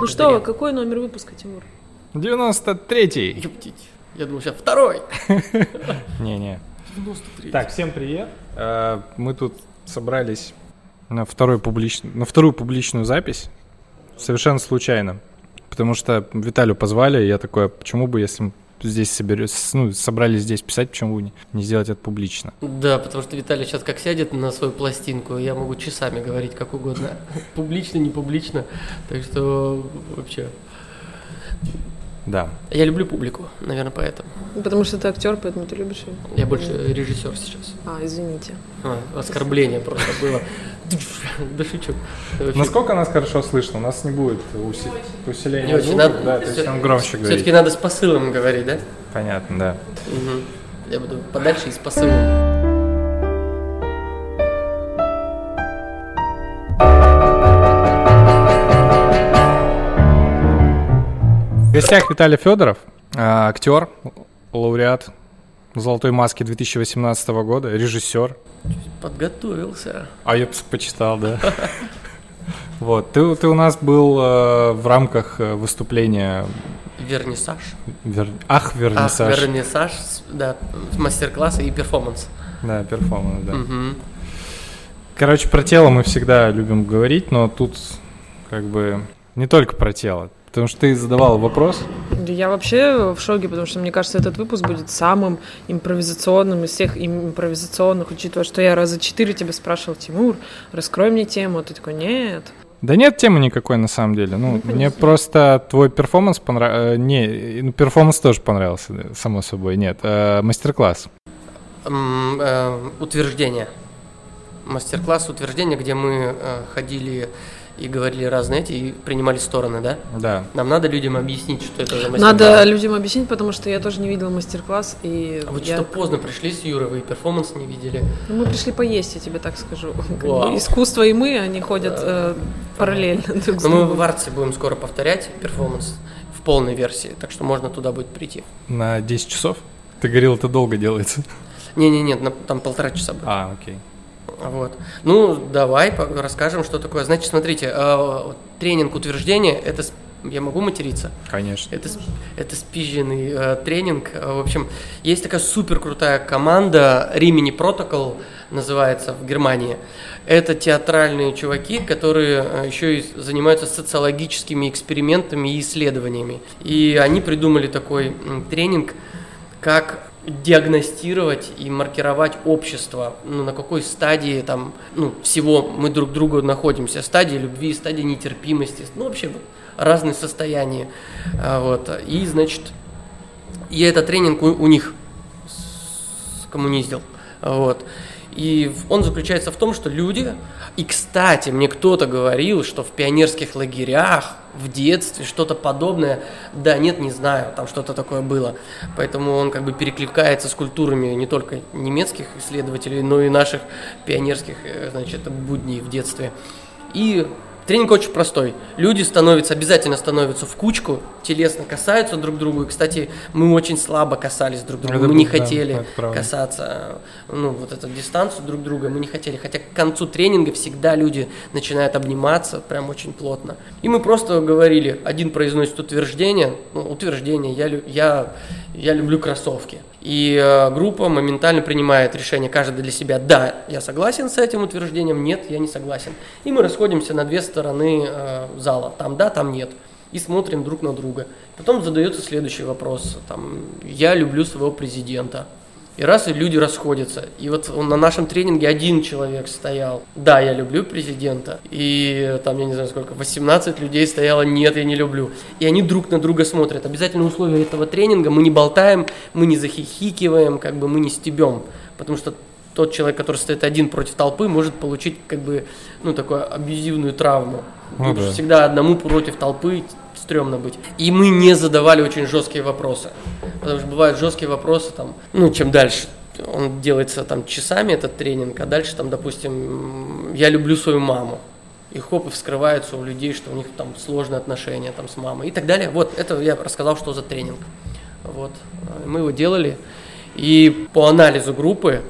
Ну что, вы, какой номер выпуска, Тимур? 93-й. Ёптить. Я думал, сейчас второй. Не-не. 93. Так, всем привет. Э, Мы тут собрались на, второй публич... на вторую публичную запись. Совершенно случайно. Потому что Виталию позвали, и я такой, а почему бы, если здесь соберёс- ну, собрались здесь писать, почему не, не сделать это публично? Да, потому что Виталий сейчас как сядет на свою пластинку, я могу часами говорить как угодно. Публично, не публично. Так что вообще. Да. Я люблю публику, наверное, поэтому. Потому что ты актер, поэтому ты любишь ее. Я больше режиссер сейчас. А, извините. А, оскорбление просто было. Да шучу. Насколько нас хорошо слышно? У нас не будет уси- усиления Не очень звука, надо. да, то есть нам громче говорить. Все-таки надо с посылом говорить, да? Понятно, да. Я буду подальше и с посылом. В гостях Виталий Федоров, а, актер, лауреат Золотой маски 2018 года, режиссер. Подготовился. А я почитал, да. Вот, ты, ты у нас был э, в рамках э, выступления Вернисаж. вер- Ах, вернисаж. вернисаж, с- да, мастер-классы и перформанс. Да, перформанс, да. Мгм. Короче, про тело мы всегда любим говорить, но тут как бы не только про тело. Потому что ты задавал вопрос. Да Я вообще в шоке, потому что мне кажется, этот выпуск будет самым импровизационным из всех им- импровизационных, учитывая, что я раза четыре тебя спрашивал, Тимур, раскрой мне тему. А Ты такой, нет. Да нет темы никакой на самом деле. Ну, мне просто твой перформанс понравился. Не, ну, перформанс тоже понравился, само собой. Нет, э, мастер-класс. Э, утверждение. Мастер-класс утверждения, где мы э, ходили и говорили разные эти, и принимали стороны, да? Да. Нам надо людям объяснить, что это за мастер-класс. Надо людям объяснить, потому что я тоже не видела мастер-класс, и А Вы я- что поздно пришли с Юрой, вы и перформанс не видели. Ну, мы пришли поесть, я тебе так скажу. Вау. искусство и мы, они ходят э, параллельно друг с Но мы другом. в Арте будем скоро повторять перформанс в полной версии, так что можно туда будет прийти. На 10 часов? Ты говорил, это долго делается. Не-не-не, на- там полтора часа будет. А, окей. Вот. Ну, давай расскажем, что такое. Значит, смотрите, э, тренинг утверждения, это... Я могу материться? Конечно. Это, это спизженный э, тренинг. Э, В общем, есть такая супер крутая команда, Римини Протокол называется в Германии. Это театральные чуваки, которые э, еще и занимаются социологическими экспериментами и исследованиями. И они придумали такой тренинг, как диагностировать и маркировать общество, ну, на какой стадии там, ну, всего мы друг другу находимся, стадии любви, стадии нетерпимости, ну, вообще разные состояния, А, вот, и, значит, я этот тренинг у, у них скоммуниздил, вот, и он заключается в том, что люди, и, кстати, мне кто-то говорил, что в пионерских лагерях в детстве что-то подобное, да, нет, не знаю, там что-то такое было, поэтому он как бы перекликается с культурами не только немецких исследователей, но и наших пионерских, э, значит, будней в детстве. И Тренинг очень простой. Люди становятся, обязательно становятся в кучку, телесно касаются друг другу. И, кстати, мы очень слабо касались друг друга. Это мы не да, хотели касаться, ну, вот эту дистанцию друг друга, мы не хотели. Хотя к концу тренинга всегда люди начинают обниматься прям очень плотно. И мы просто говорили, один произносит утверждение, ну, утверждение, я, я, я люблю кроссовки. И э, группа моментально принимает решение, каждый для себя, да, я согласен с этим утверждением, нет, я не согласен. И мы расходимся на две стороны э, зала, там да, там нет. И смотрим друг на друга. Потом задается следующий вопрос, там, я люблю своего президента. И раз, и люди расходятся. И вот на нашем тренинге один человек стоял. Да, я люблю президента. И там, я не знаю сколько, 18 людей стояло, нет, я не люблю. И они друг на друга смотрят. Обязательно условие этого тренинга, мы не болтаем, мы не захихикиваем, как бы мы не стебем. Потому что тот человек, который стоит один против толпы, может получить как бы, ну, такую абьюзивную травму. Ну Потому да. что всегда одному против толпы стрёмно быть. И мы не задавали очень жесткие вопросы. Потому что бывают жесткие вопросы, там, ну, чем дальше. Он делается там часами, этот тренинг, а дальше там, допустим, я люблю свою маму. И хоп, и вскрывается у людей, что у них там сложные отношения там с мамой и так далее. Вот, это я рассказал, что за тренинг. Вот, мы его делали. И по анализу группы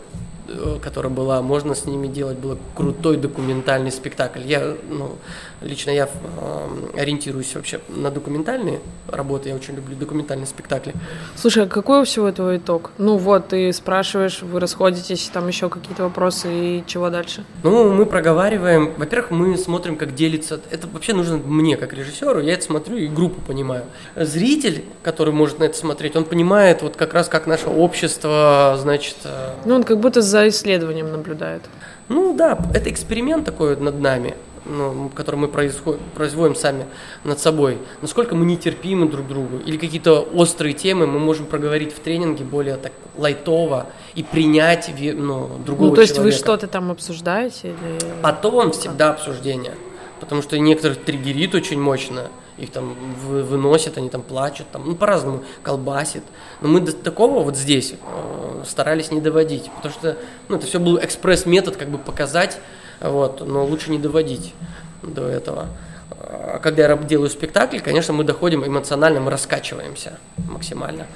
э, которая была, можно с ними делать, было крутой документальный спектакль. Я, ну, лично я э, ориентируюсь вообще на документальные работы, я очень люблю документальные спектакли. Слушай, а какой у всего этого итог? Ну вот, ты спрашиваешь, вы расходитесь, там еще какие-то вопросы, и чего дальше? Ну, мы проговариваем, во-первых, мы смотрим, как делится, это вообще нужно мне, как режиссеру, я это смотрю и группу понимаю. Зритель, который может на это смотреть, он понимает вот как раз, как наше общество, значит... Э, ну, он как будто за исследованием наблюдает. Ну да, это эксперимент такой над нами ну, который мы производим сами над собой, насколько мы нетерпимы друг другу, или какие-то острые темы мы можем проговорить в тренинге более так лайтово и принять ну, другого Ну, то есть человека. вы что-то там обсуждаете? Или... Потом всегда обсуждение, потому что некоторых триггерит очень мощно, их там выносят, они там плачут, там, ну, по-разному, колбасит. Но мы до такого вот здесь э, старались не доводить, потому что, ну, это все был экспресс-метод, как бы показать, вот, но лучше не доводить до этого. А когда я делаю спектакль, конечно, мы доходим эмоционально, мы раскачиваемся максимально.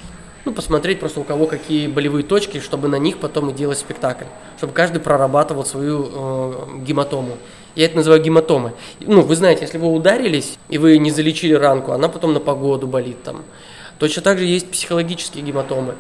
Ну, посмотреть просто у кого какие болевые точки, чтобы на них потом и делать спектакль. Чтобы каждый прорабатывал свою э, гематому. Я это называю гематомы. Ну, вы знаете, если вы ударились, и вы не залечили ранку, она потом на погоду болит там. Точно так же есть психологические гематомы.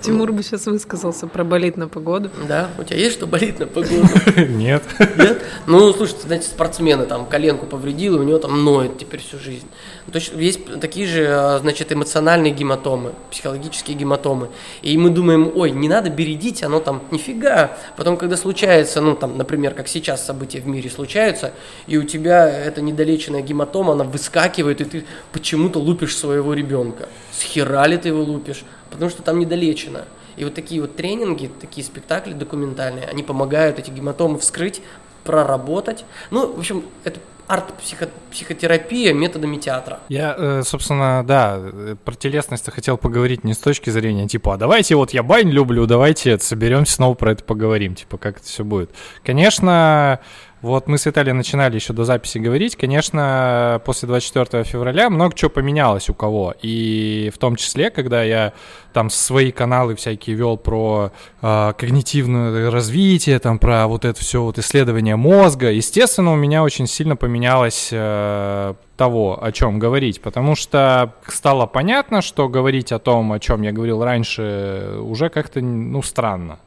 Тимур бы сейчас высказался про болит на погоду. Да, у тебя есть что болит на погоду? Нет. Нет? Ну, слушайте, знаете, спортсмены там коленку повредил, и у него там ноет теперь всю жизнь. То есть есть такие же, а, значит, эмоциональные гематомы, психологические гематомы. И мы думаем, ой, не надо бередить, оно там нифига. Потом, когда случается, ну, там, например, как сейчас события в мире случаются, и у тебя эта недолеченная гематома, она выскакивает, и ты почему-то лупишь своего ребенка. С хера ли ты его лупишь? Потому что там недолечено. И вот такие вот тренинги, такие спектакли документальные, они помогают эти гематомы вскрыть, проработать. Ну, в общем, это арт-психотерапия методами театра. Я, э, собственно, да, про телесность хотел поговорить не с точки зрения, типа, а давайте вот я бань люблю, давайте соберемся снова про это поговорим, типа, как это все будет. Конечно, вот мы с Виталием начинали еще до записи говорить. Конечно, после 24 февраля много чего поменялось у кого. И в том числе, когда я там свои каналы всякие вел про э, когнитивное развитие, там про вот это все вот исследование мозга, естественно, у меня очень сильно поменялось э, того, о чем говорить, потому что стало понятно, что говорить о том, о чем я говорил раньше, уже как-то, ну, странно.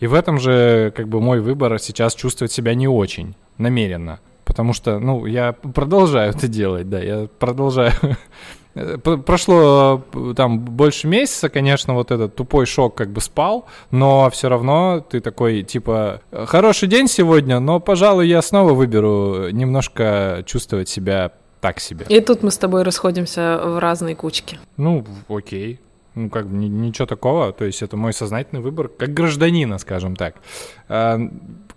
И в этом же, как бы, мой выбор сейчас чувствовать себя не очень, намеренно. Потому что, ну, я продолжаю это делать, да, я продолжаю. Прошло там больше месяца, конечно, вот этот тупой шок как бы спал, но все равно ты такой, типа, хороший день сегодня, но, пожалуй, я снова выберу немножко чувствовать себя так себе. И тут мы с тобой расходимся в разные кучки. Ну, окей. Ну, как бы ничего такого, то есть это мой сознательный выбор, как гражданина, скажем так. А,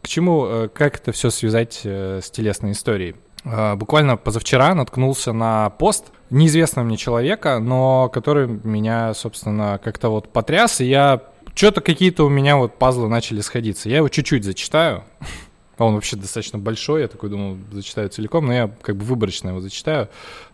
к чему, э, как это все связать э, с телесной историей? А, буквально позавчера наткнулся на пост неизвестного мне человека, но который меня, собственно, как-то вот потряс, и я... Что-то какие-то у меня вот пазлы начали сходиться. Я его чуть-чуть зачитаю. Он вообще достаточно большой, я такой думал, зачитаю целиком, но я как бы выборочно его зачитаю.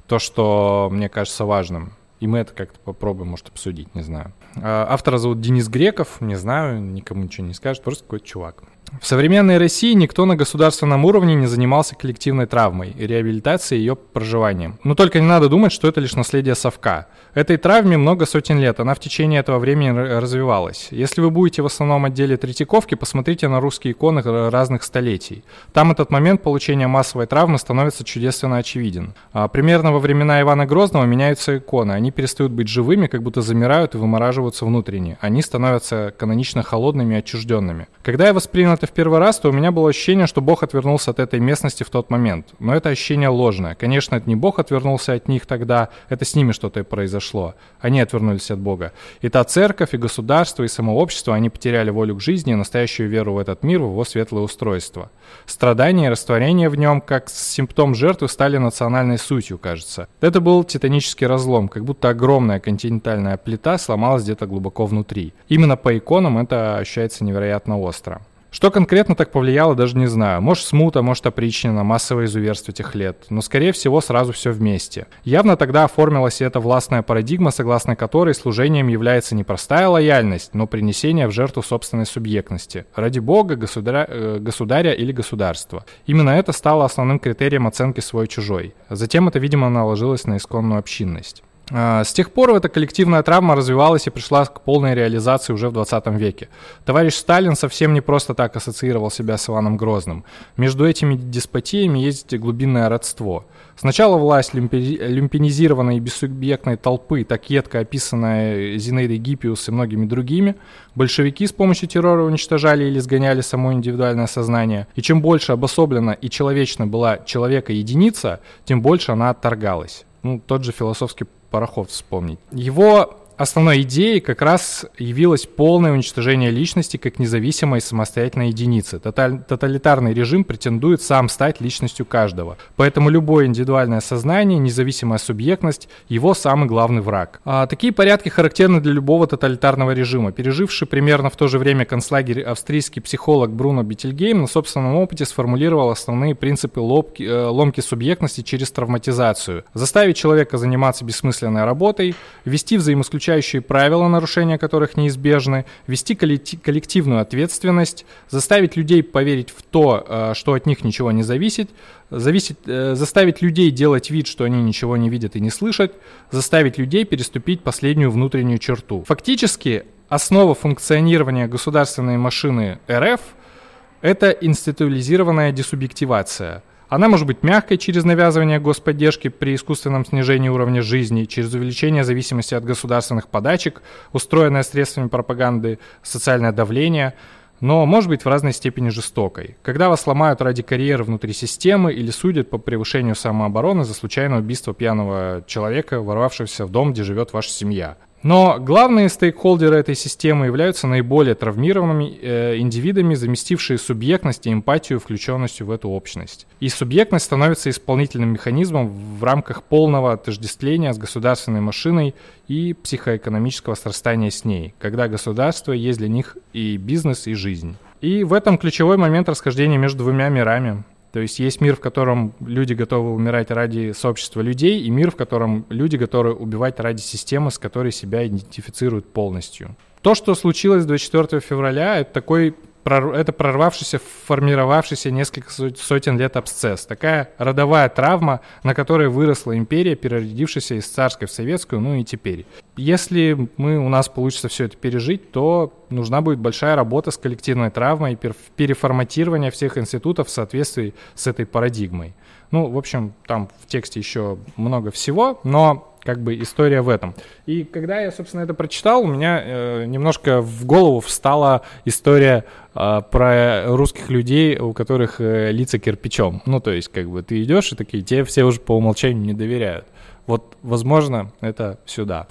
То, что мне кажется важным. И мы это как-то попробуем, может, обсудить, не знаю. А, автора зовут Денис Греков, не знаю, никому ничего не скажет, просто какой-то чувак. В современной России никто на государственном уровне не занимался коллективной травмой и реабилитацией ее проживанием. Но только не надо думать, что это лишь наследие совка. Этой травме много сотен лет, она в течение этого времени развивалась. Если вы будете в основном отделе Третьяковки, посмотрите на русские иконы разных столетий. Там этот момент получения массовой травмы становится чудесно очевиден. А, примерно во времена Ивана Грозного меняются иконы, они перестают быть живыми, как будто замирают и вымораживаются внутренне. Они становятся канонично холодными и отчужденными. Когда я воспринял это в первый раз, то у меня было ощущение, что Бог отвернулся от этой местности в тот момент. Но это ощущение ложное. Конечно, это не Бог отвернулся от них тогда, это с ними что-то произошло. Они отвернулись от Бога. И та церковь, и государство, и само общество, они потеряли волю к жизни и настоящую веру в этот мир, в его светлое устройство. Страдания и растворение в нем, как симптом жертвы, стали национальной сутью, кажется. Это был титанический разлом, как будто огромная континентальная плита сломалась где-то глубоко внутри. Именно по иконам это ощущается невероятно остро. Что конкретно так повлияло, даже не знаю. Может, смута, может, опричнина, массовое изуверство тех лет. Но, скорее всего, сразу все вместе. Явно тогда оформилась эта властная парадигма, согласно которой служением является не простая лояльность, но принесение в жертву собственной субъектности. Ради бога, государя, э, государя или государства. Именно это стало основным критерием оценки свой-чужой. Затем это, видимо, наложилось на исконную общинность. А, с тех пор эта коллективная травма развивалась и пришла к полной реализации уже в 20 веке. Товарищ Сталин совсем не просто так ассоциировал себя с Иваном Грозным. Между этими деспотиями есть глубинное родство. Сначала власть люмпинизированной и бессубъектной толпы, так едко описанная Зинаидой Гиппиус и многими другими, большевики с помощью террора уничтожали или сгоняли само индивидуальное сознание. И чем больше обособлена и человечна была человека-единица, тем больше она отторгалась. Ну, тот же философский пароход вспомнить. Его основной идеей как раз явилось полное уничтожение личности как независимой самостоятельной единицы. Тоталитарный режим претендует сам стать личностью каждого. Поэтому любое индивидуальное сознание, независимая субъектность – его самый главный враг. А такие порядки характерны для любого тоталитарного режима. Переживший примерно в то же время концлагерь австрийский психолог Бруно Бетельгейм на собственном опыте сформулировал основные принципы ломки, э, ломки субъектности через травматизацию. Заставить человека заниматься бессмысленной работой, вести взаимоисключение исключающие правила, нарушения которых неизбежны, вести коллективную ответственность, заставить людей поверить в то, э, что от них ничего не зависит, зависит, э, заставить людей делать вид, что они ничего не видят и не слышат, заставить людей переступить последнюю внутреннюю черту. Фактически, основа функционирования государственной машины РФ – это институализированная десубъективация – она может быть мягкой через навязывание господдержки при искусственном снижении уровня жизни, через увеличение зависимости от государственных подачек, устроенное средствами пропаганды, социальное давление, но может быть в разной степени жестокой. Когда вас ломают ради карьеры внутри системы или судят по превышению самообороны за случайное убийство пьяного человека, ворвавшегося в дом, где живет ваша семья. Но главные стейкхолдеры этой системы являются наиболее травмированными э, индивидами, заместившие субъектность и эмпатию включенностью в эту общность. И субъектность становится исполнительным механизмом в рамках полного отождествления с государственной машиной и психоэкономического срастания с ней, когда государство есть для них и бизнес, и жизнь. И в этом ключевой момент расхождения между двумя мирами. То есть есть мир, в котором люди готовы умирать ради сообщества людей, и мир, в котором люди готовы убивать ради системы, с которой себя идентифицируют полностью. То, что случилось 24 февраля, это такой это прорвавшийся, формировавшийся несколько сотен лет абсцесс. Такая родовая травма, на которой выросла империя, переродившаяся из царской в советскую, ну и теперь. Если мы, у нас получится все это пережить, то нужна будет большая работа с коллективной травмой, переформатирование всех институтов в соответствии с этой парадигмой. Ну, в общем, там в тексте еще много всего, но как бы история в этом. И когда я, собственно, это прочитал, у меня э, немножко в голову встала история э, про русских людей, у которых э, лица кирпичом. Ну, то есть, как бы ты идешь и такие, тебе все уже по умолчанию не доверяют. Вот, возможно, это сюда.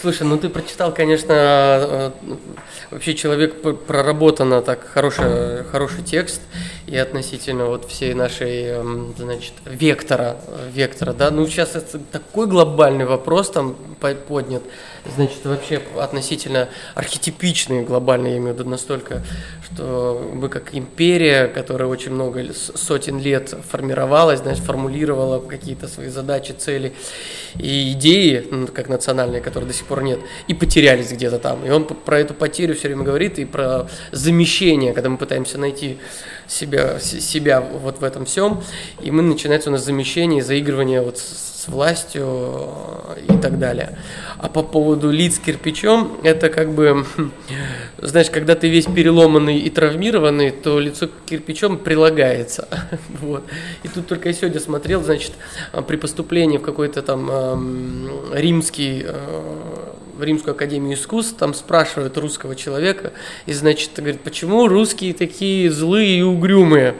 Слушай, ну ты прочитал, конечно, э, вообще человек проработано так хороший, хороший текст и относительно вот всей нашей, эм, значит, вектора, вектора, да, ну сейчас это такой глобальный вопрос там поднят, значит, вообще относительно архетипичный глобальный, я имею в виду настолько, что мы как империя, которая очень много сотен лет формировалась, значит, формулировала какие-то свои задачи, цели и идеи, ну, как национальные, которые до сих пор нет, и потерялись где-то там. И он про эту потерю все время говорит, и про замещение, когда мы пытаемся найти себя, себя вот в этом всем, и мы начинается у нас замещение, заигрывание вот с властью э, и так далее. А по поводу лиц кирпичом, это как бы, знаешь, когда ты весь переломанный и травмированный, то лицо кирпичом прилагается. Вот. И тут только я сегодня смотрел, значит, при поступлении в какой-то там э, римский э, в Римскую академию искусств, там спрашивают русского человека, и, значит, говорит, почему русские такие злые и угрюмые?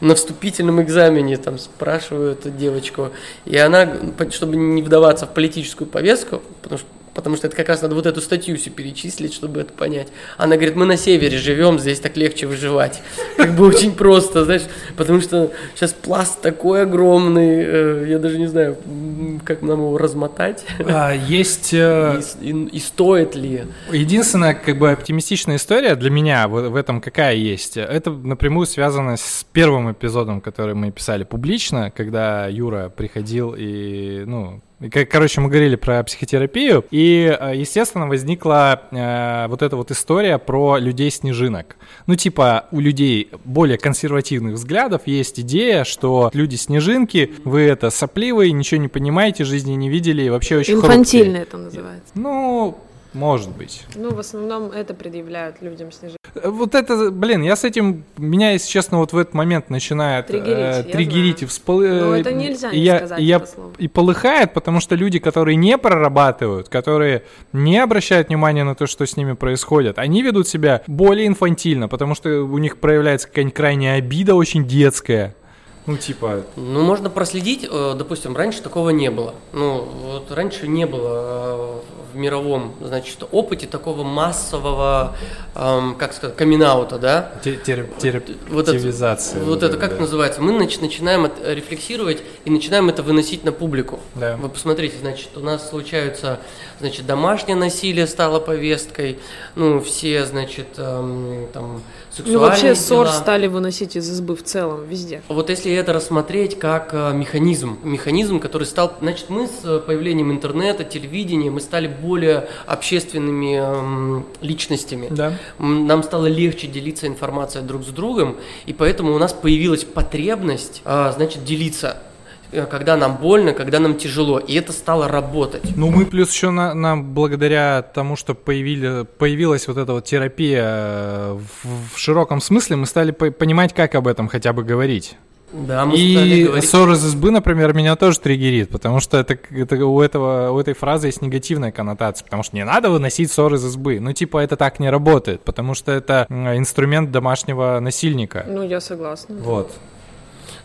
На вступительном экзамене там спрашивают девочку, и она, чтобы не вдаваться в политическую повестку, потому что потому что это как раз надо вот эту статью все перечислить, чтобы это понять. Она говорит, мы на севере живем, здесь так легче выживать. Как бы очень просто, знаешь, потому что сейчас пласт такой огромный, э, я даже не знаю, как нам его размотать. А, есть... Э, и, и, и стоит ли? Единственная как бы оптимистичная история для меня в, в этом какая есть, это напрямую связано с первым эпизодом, который мы писали публично, когда Юра приходил и, ну, Короче, мы говорили про психотерапию, и, э, естественно, возникла э, вот эта вот история про людей-снежинок. Ну, типа, у людей более консервативных взглядов есть идея, что люди-снежинки, вы это сопливые, ничего не понимаете, жизни не видели, и вообще очень Инфантильно это называется. Ну, может быть. Ну, в основном это предъявляют людям снижение. Вот это, блин, я с этим, меня, если честно, вот в этот момент начинает триггерить, э, триггерить и всплывать. Ну, это нельзя не я, сказать я, и полыхает, потому что люди, которые не прорабатывают, которые не обращают внимания на то, что с ними происходит, они ведут себя более инфантильно, потому что у них проявляется какая-нибудь крайняя обида очень детская. Ну, типа... Ну, можно проследить, э, допустим, раньше такого не было. Ну, вот раньше не было э, в мировом, значит, опыте такого массового, эм, как сказать, камин да? Вот это, вот это как да. называется? Мы нач, начинаем рефлексировать и начинаем это выносить на публику. Да. Вы посмотрите, значит, у нас случаются, значит, домашнее насилие стало повесткой, ну, все, значит, эм, там ну, вообще ссор стали выносить из избы в целом, везде. Вот если это рассмотреть как э, механизм, механизм, который стал... Значит, мы с э, появлением интернета, телевидения, мы стали более общественными эм, личностями. Да. Нам стало легче делиться информацией друг с другом, и поэтому у нас появилась потребность, э, значит, делиться когда нам больно, когда нам тяжело, и это стало работать. Ну, мы плюс еще на, нам благодаря тому, что появили, появилась вот эта вот терапия э, в, в широком смысле, мы стали по понимать, как об этом хотя бы говорить. Да, мы и говорить... ссор из избы, например, меня тоже триггерит, потому что это, это у, этого, у этой фразы есть негативная коннотация, потому что не надо выносить ссор из избы. Ну, типа, это так не работает, потому что это инструмент домашнего насильника. Ну, я согласна. Вот.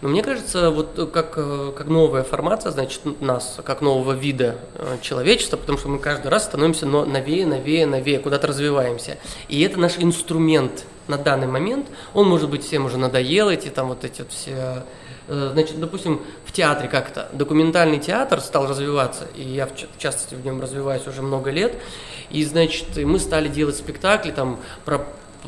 Но мне кажется, вот э, как, э, как новая формация, значит, нас, как нового вида э, человечества, потому что мы каждый раз становимся новее, новее, новее, куда-то развиваемся. И это наш инструмент на данный момент. Он, может быть, всем уже надоел, эти там вот эти вот все Значит, допустим, в театре как-то документальный театр стал развиваться, и я в частности в нем развиваюсь уже много лет, и, значит, мы стали делать спектакли там про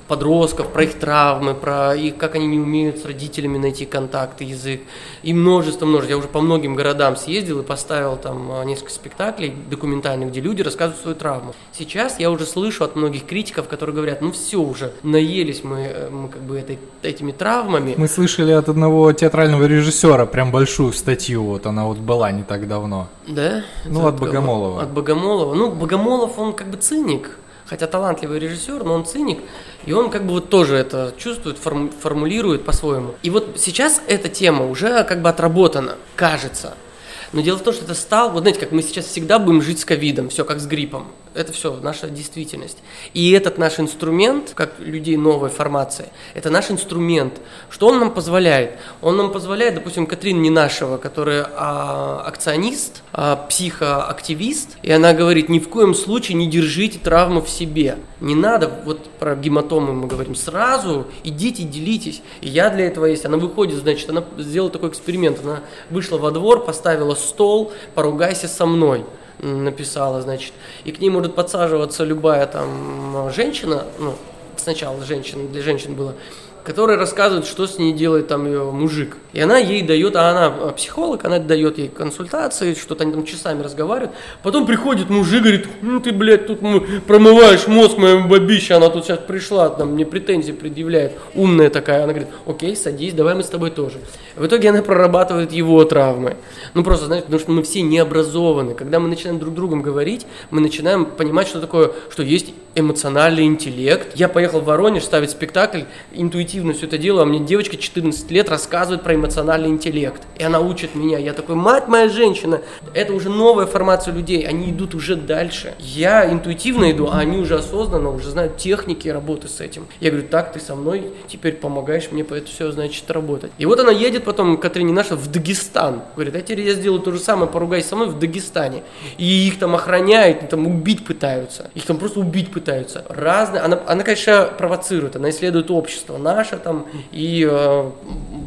подростков, про их травмы, про их, как они не умеют с родителями найти контакт, язык. И множество, множество. Я уже по многим городам съездил и поставил там а, несколько спектаклей документальных, где люди рассказывают свою травму. Сейчас я уже слышу от многих критиков, которые говорят, ну все уже, наелись мы, э, мы как бы этой, этими травмами. Мы слышали от одного театрального режиссера прям большую статью, вот она вот была не так давно. Да? Ну, от, от Богомолова. От Богомолова. Ну, Богомолов, он как бы циник, хотя талантливый режиссер, но он циник, и он как бы вот тоже это чувствует, форму, формулирует по-своему. И вот сейчас эта тема уже как бы отработана, кажется. Но дело в том, что это стал, вот знаете, как мы сейчас всегда будем жить с ковидом, все как с гриппом. Это все наша действительность. И этот наш инструмент, как людей новой формации, это наш инструмент. Что он нам позволяет? Он нам позволяет, допустим, Катрин Ненашева, которая а, акционист, а, психоактивист, и она говорит, ни в коем случае не держите травму в себе. Не надо, вот про гематомы мы говорим, сразу идите, делитесь. И я для этого есть. Она выходит, значит, она сделала такой эксперимент. Она вышла во двор, поставила стол, поругайся со мной написала, значит, и к ней может подсаживаться любая там женщина, ну, сначала женщина, для женщин было, которая рассказывает, что с ней делает там ее мужик. И она ей дает, а она а, психолог, она дает ей консультации, что-то они там часами разговаривают. Потом приходит мужик, говорит, ну ты, блядь, тут промываешь мозг моему бабище, она тут сейчас пришла, там мне претензии предъявляет, умная такая. Она говорит, окей, садись, давай мы с тобой тоже. В итоге она прорабатывает его травмы. Ну просто, знаете, потому что мы все не образованы. Когда мы начинаем друг другом говорить, мы начинаем понимать, что такое, что есть эмоциональный интеллект. Я поехал в Воронеж ставить спектакль, интуитивно интуитивно все это делаю, а мне девочка 14 лет рассказывает про эмоциональный интеллект. И она учит меня. Я такой, мать моя женщина, это уже новая формация людей, они идут уже дальше. Я интуитивно иду, а они уже осознанно, уже знают техники работы с этим. Я говорю, так, ты со мной теперь помогаешь мне по это все, значит, работать. И вот она едет потом, Катрина наша, в Дагестан. Говорит, а теперь я сделаю то же самое, поругайся со мной в Дагестане. И их там охраняют, там убить пытаются. Их там просто убить пытаются. Разные. Она, она конечно, провоцирует, она исследует общество наше там и э,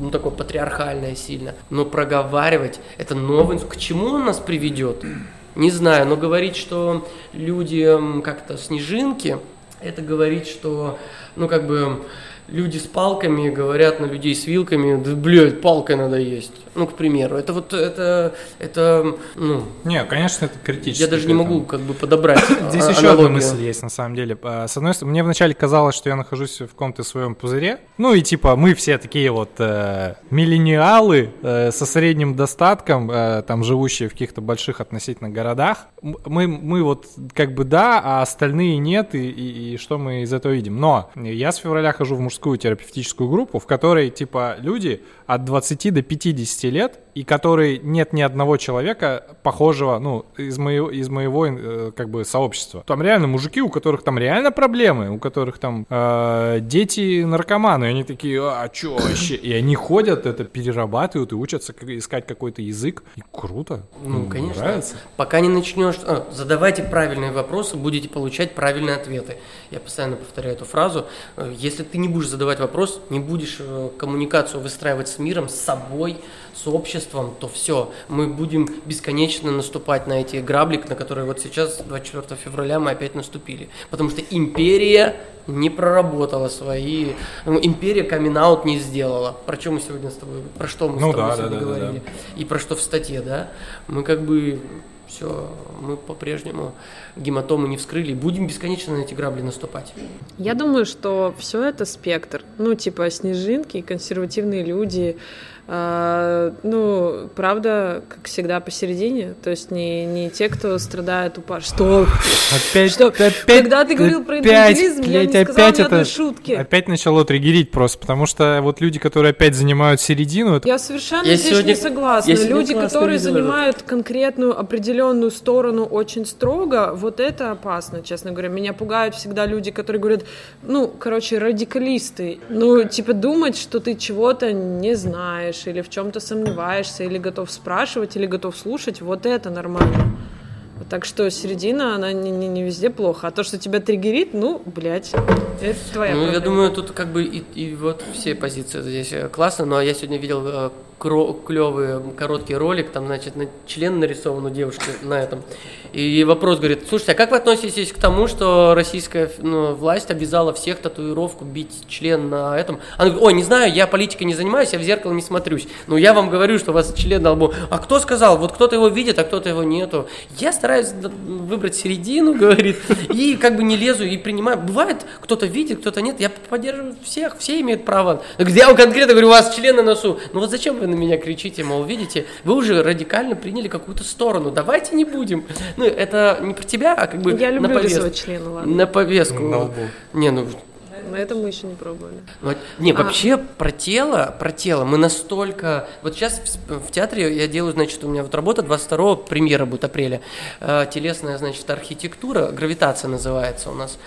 ну, такое патриархальное сильно. Но проговаривать это новый... К чему он нас приведет? Не знаю, но говорить, что люди как-то снежинки, это говорить, что, ну, как бы, люди с палками говорят на людей с вилками, да, блядь, палкой надо есть. Ну, к примеру. Это вот, это, это, ну... Не, конечно, это критически. Я даже не могу как бы подобрать Здесь еще одна мысль есть, на самом деле. А, с одной стороны, мне вначале казалось, что я нахожусь в каком-то своем пузыре. Ну, и типа, мы все такие вот э, миллениалы э, со средним достатком, э, там, живущие в каких-то больших относительно городах. Мы, мы вот как бы да, а остальные нет, и, и, и что мы из этого видим. Но я с февраля хожу в мужскую терапевтическую группу, в которой, типа, люди от 20 до 50 лет, и который нет ни одного человека похожего, ну, из моего, из моего э, как бы сообщества. Там реально мужики, у которых там реально проблемы, у которых там э, дети наркоманы, и они такие, а чё вообще? И они ходят, это перерабатывают и учатся искать какой-то язык. И круто. Ну, ну конечно. Нравится. Пока не начнешь, а, задавайте правильные вопросы, будете получать правильные ответы. Я постоянно повторяю эту фразу. Э, если ты не будешь задавать вопрос, не будешь э, коммуникацию выстраивать с миром, с собой, с обществом, то все, мы будем бесконечно наступать на эти грабли, на которые вот сейчас, 24 февраля, мы опять наступили. Потому что империя не проработала свои... Ну, империя камин не сделала. Про что мы сегодня с тобой... Про что мы ну, с тобой да, сегодня да, говорили? Да, да. И про что в статье, да? Мы как бы все, мы по-прежнему гематомы не вскрыли, будем бесконечно на эти грабли наступать. Я думаю, что все это спектр. Ну, типа снежинки, консервативные люди, а, ну, правда, как всегда, посередине. То есть не, не те, кто страдает упа. Что? Опять, что? опять, Когда ты говорил про инфантилизм, я не сказала опять ни это, шутки. Опять начало триггерить просто, потому что вот люди, которые опять занимают середину... Это... Я совершенно я здесь сегодня, не согласна. Люди, которые занимают конкретную определенную сторону очень строго, вот это опасно, честно говоря. Меня пугают всегда люди, которые говорят, ну, короче, радикалисты. Ну, типа думать, что ты чего-то не знаешь, делаешь, или в чем-то сомневаешься, или готов спрашивать, или готов слушать, вот это нормально. Так что середина, она не, не, не везде плохо. А то, что тебя триггерит, ну, блядь, это твоя Ну, проблема. я думаю, тут как бы и, и вот все позиции здесь э, классно, но я сегодня видел э, клевый короткий ролик, там, значит, на член нарисован у девушки на этом. И вопрос говорит, слушайте, а как вы относитесь к тому, что российская ну, власть обязала всех татуировку бить член на этом? Она говорит, ой, не знаю, я политикой не занимаюсь, я в зеркало не смотрюсь. Но я вам говорю, что у вас член на лбу. А кто сказал? Вот кто-то его видит, а кто-то его нету. Я стараюсь выбрать середину, говорит, и как бы не лезу и принимаю. Бывает, кто-то видит, кто-то нет. Я поддерживаю всех, все имеют право. Я вам конкретно говорю, у вас член на носу. Ну вот зачем вы на меня кричите, мол, видите, вы уже радикально приняли какую-то сторону. Давайте не будем. Ну, это не про тебя, а как бы Я люблю на повестку. члены, ладно. На повестку. На лбу. Не, ну на это мы еще не пробовали. Вот, не, а. вообще про тело, про тело мы настолько... Вот сейчас в, в театре я делаю, значит, у меня вот работа 22 премьера будет апреля. Э, телесная, значит, архитектура, гравитация называется у нас.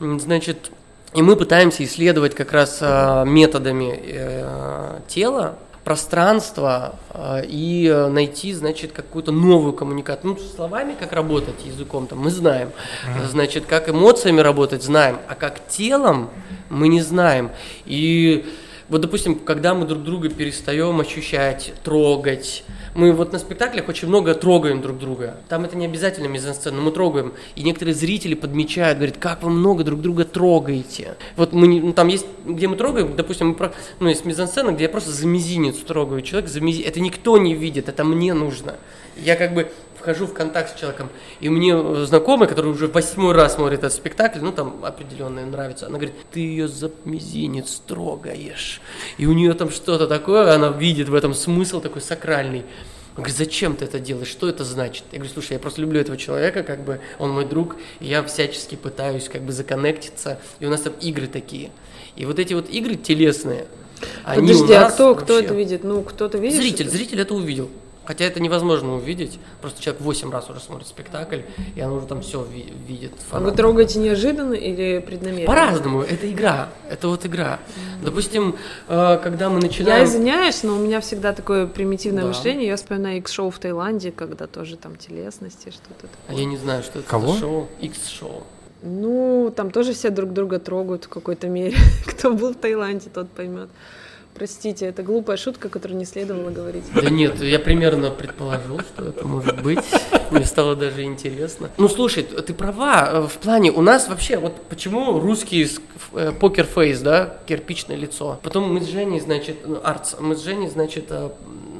Значит, и мы пытаемся исследовать как раз э, методами э, тела, пространство э, и найти, значит, какую-то новую коммуникацию. Ну, словами, как работать языком, там, мы знаем. Значит, как эмоциями работать, знаем. А как телом мы не знаем. И вот, допустим, когда мы друг друга перестаем ощущать, трогать, мы вот на спектаклях очень много трогаем друг друга. Там это не обязательно мизансцена, но мы трогаем. И некоторые зрители подмечают, говорят, как вы много друг друга трогаете. Вот мы, ну, там есть, где мы трогаем, допустим, мы про, ну, есть мизансцена, где я просто за мизинец трогаю человек, за мизинец. Это никто не видит, это мне нужно. Я как бы вхожу в контакт с человеком, и мне э, знакомый, который уже восьмой раз смотрит этот спектакль, ну там определенное нравится, она говорит, ты ее за мизинец трогаешь. И у нее там что-то такое, она видит в этом смысл такой сакральный. Он говорит, зачем ты это делаешь, что это значит? Я говорю, слушай, я просто люблю этого человека, как бы он мой друг, и я всячески пытаюсь как бы законнектиться, и у нас там игры такие. И вот эти вот игры телесные, они Подожди, а кто, вообще... кто это видит? Ну, кто-то видит? Зритель, зритель это увидел. Хотя это невозможно увидеть. Просто человек 8 раз уже смотрит спектакль, и он уже там все ви- видит. Фанат. А вы трогаете неожиданно или преднамеренно? По-разному. Это игра. Это вот игра. Mm-hmm. Допустим, э, когда мы начинаем... Я извиняюсь, но у меня всегда такое примитивное да. мышление. Я вспоминаю X-шоу в Таиланде, когда тоже там телесности, что-то такое. А я не знаю, что это Кого? за шоу. X-шоу. Ну, там тоже все друг друга трогают в какой-то мере. Кто был в Таиланде, тот поймет. Простите, это глупая шутка, которую не следовало говорить. Да нет, я примерно предположил, что это может быть. Мне стало даже интересно. Ну, слушай, ты права. Э, в плане, у нас вообще, вот почему русский э, покер-фейс, да, кирпичное лицо. Потом мы с Женей, значит, ну, артс, мы с Женей, значит, э,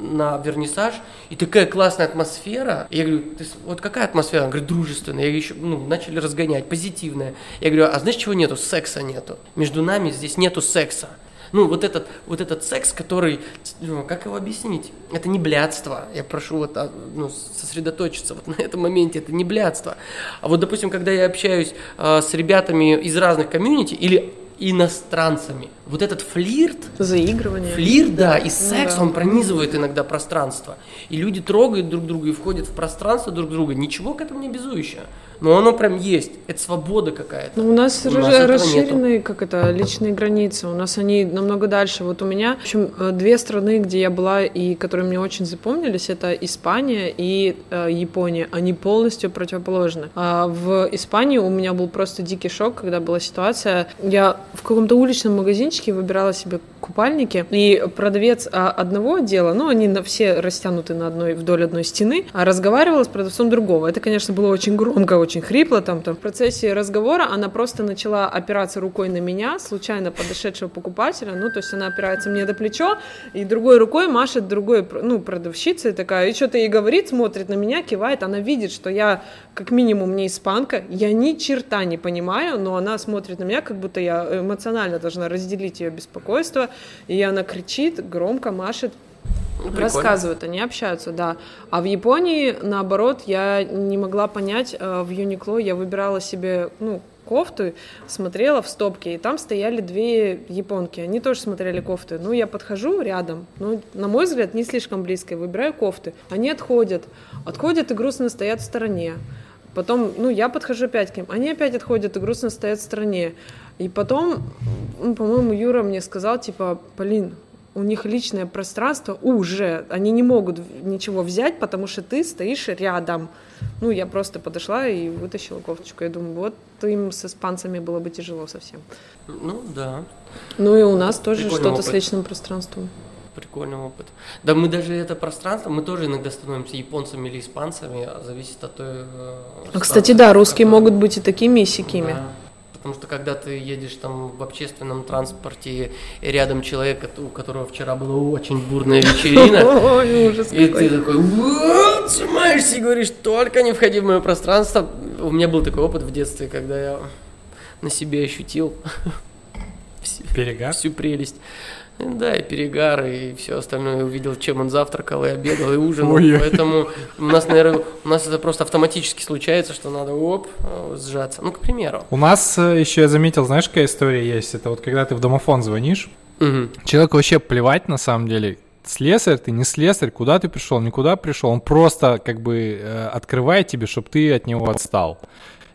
на вернисаж, и такая классная атмосфера. Я говорю, ты, вот какая атмосфера? Он говорит, дружественная. Я еще, ну, начали разгонять, позитивная. Я говорю, а знаешь, чего нету? Секса нету. Между нами здесь нету секса. Ну, вот этот, вот этот секс, который, ну, как его объяснить? Это не блядство. Я прошу вот а, ну, сосредоточиться вот на этом моменте. Это не блядство. А вот, допустим, когда я общаюсь э, с ребятами из разных комьюнити или иностранцами. Вот этот флирт... Заигрывание. Флирт, да, и ну секс, ну, да. он пронизывает иногда пространство. И люди трогают друг друга и входят в пространство друг друга. Ничего к этому не обязующее но оно прям есть. Это свобода какая-то. Ну, у нас, у нас расширенные, как это, личные границы. У нас они намного дальше. Вот у меня, в общем, э, две страны, где я была и которые мне очень запомнились, это Испания и э, Япония. Они полностью противоположны. А в Испании у меня был просто дикий шок, когда была ситуация. Я в каком-то уличном магазинчике выбирала себе купальники, и продавец а, одного отдела, ну, они на все растянуты на одной, вдоль одной стены, а разговаривала с продавцом другого. Это, конечно, было очень громко, очень хрипло там, там. В процессе разговора она просто начала опираться рукой на меня, случайно подошедшего покупателя, ну, то есть она опирается мне до плечо, и другой рукой машет другой, ну, продавщица такая, и что-то ей говорит, смотрит на меня, кивает, она видит, что я как минимум не испанка, я ни черта не понимаю, но она смотрит на меня, как будто я эмоционально должна разделить ее беспокойство, и она кричит, громко машет, ну, Рассказывают, они общаются, да. А в Японии, наоборот, я не могла понять, э, в Юникло я выбирала себе, ну, кофту, смотрела в стопке, и там стояли две японки, они тоже смотрели кофты. Ну, я подхожу рядом, ну, на мой взгляд, не слишком близко, выбираю кофты. Они отходят, отходят и грустно стоят в стороне. Потом, ну, я подхожу опять к ним, они опять отходят и грустно стоят в стороне. И потом, ну, по-моему, Юра мне сказал, типа, Полин, у них личное пространство уже, они не могут ничего взять, потому что ты стоишь рядом. Ну, я просто подошла и вытащила кофточку. Я думаю, вот им с испанцами было бы тяжело совсем. Ну, да. Ну, и у нас тоже что-то с личным пространством. Прикольный опыт. Да мы даже это пространство, мы тоже иногда становимся японцами или испанцами, а зависит от той... Э, а, кстати, да, русские который... могут быть и такими, и сякими. Да. Потому что когда ты едешь там в общественном транспорте, и рядом человек, у которого вчера была очень бурная вечерина, и ты такой, сжимаешься и говоришь, только не входи в мое пространство. У меня был такой опыт в детстве, когда я на себе ощутил всю прелесть. Да, и перегар, и все остальное. Увидел, чем он завтракал, и обедал, и ужинал. Ой. Поэтому у нас, наверное, у нас это просто автоматически случается, что надо оп, сжаться. Ну, к примеру. У нас э, еще я заметил, знаешь, какая история есть? Это вот когда ты в домофон звонишь, угу. человеку вообще плевать на самом деле, слесарь ты, не слесарь, куда ты пришел, никуда пришел, он просто как бы э, открывает тебе, чтобы ты от него отстал.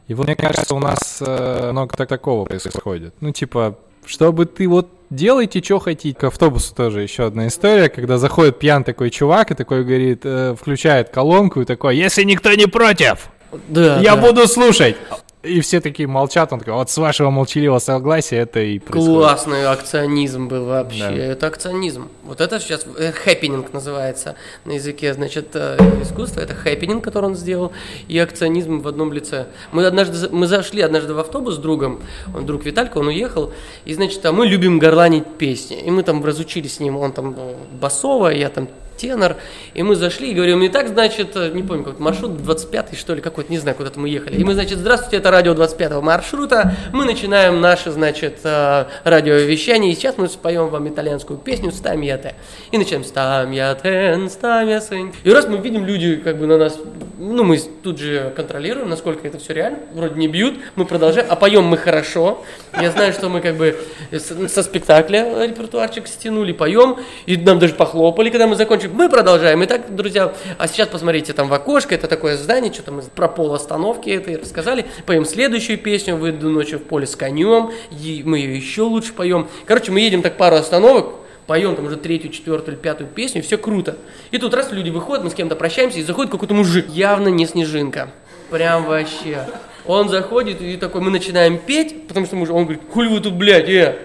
И вот мне кажется, у нас э, много так такого происходит. Ну, типа, чтобы ты вот делайте, что хотите. К автобусу тоже еще одна история, когда заходит пьян такой чувак и такой говорит, э, включает колонку и такой, если никто не против, да, я да. буду слушать. И все такие молчат, он такой, вот с вашего молчаливого согласия это и происходит. Классный акционизм был вообще, да. это акционизм. Вот это сейчас э, хеппенинг называется на языке, значит, э, искусства, это хеппенинг, который он сделал, и акционизм в одном лице. Мы однажды, мы зашли однажды в автобус с другом, он друг Виталька, он уехал, и, значит, а мы любим горланить песни, и мы там разучились с ним, он там басовая, я там тенор, и мы зашли и говорим, итак, значит, не помню, какой маршрут, 25 что ли, какой-то, не знаю, куда-то мы ехали. И мы, значит, здравствуйте, это радио 25 маршрута, мы начинаем наше, значит, э, радиовещание, и сейчас мы споем вам итальянскую песню «Стам я те». И начинаем «Стам я тен, стам я сын». И раз мы видим, люди как бы на нас, ну, мы тут же контролируем, насколько это все реально, вроде не бьют, мы продолжаем, а поем мы хорошо. Я знаю, что мы как бы со спектакля репертуарчик стянули, поем, и нам даже похлопали, когда мы закончили. Мы продолжаем. Итак, друзья, а сейчас посмотрите там в окошко, это такое здание, что-то мы про пол остановки это и рассказали. Поем следующую песню, выйду ночью в поле с конем, и мы ее еще лучше поем. Короче, мы едем так пару остановок, поем там уже третью, четвертую пятую песню, все круто. И тут раз люди выходят, мы с кем-то прощаемся, и заходит какой-то мужик, явно не снежинка. Прям вообще. Он заходит и такой, мы начинаем петь, потому что мы, он говорит, хули вы тут, блядь, э,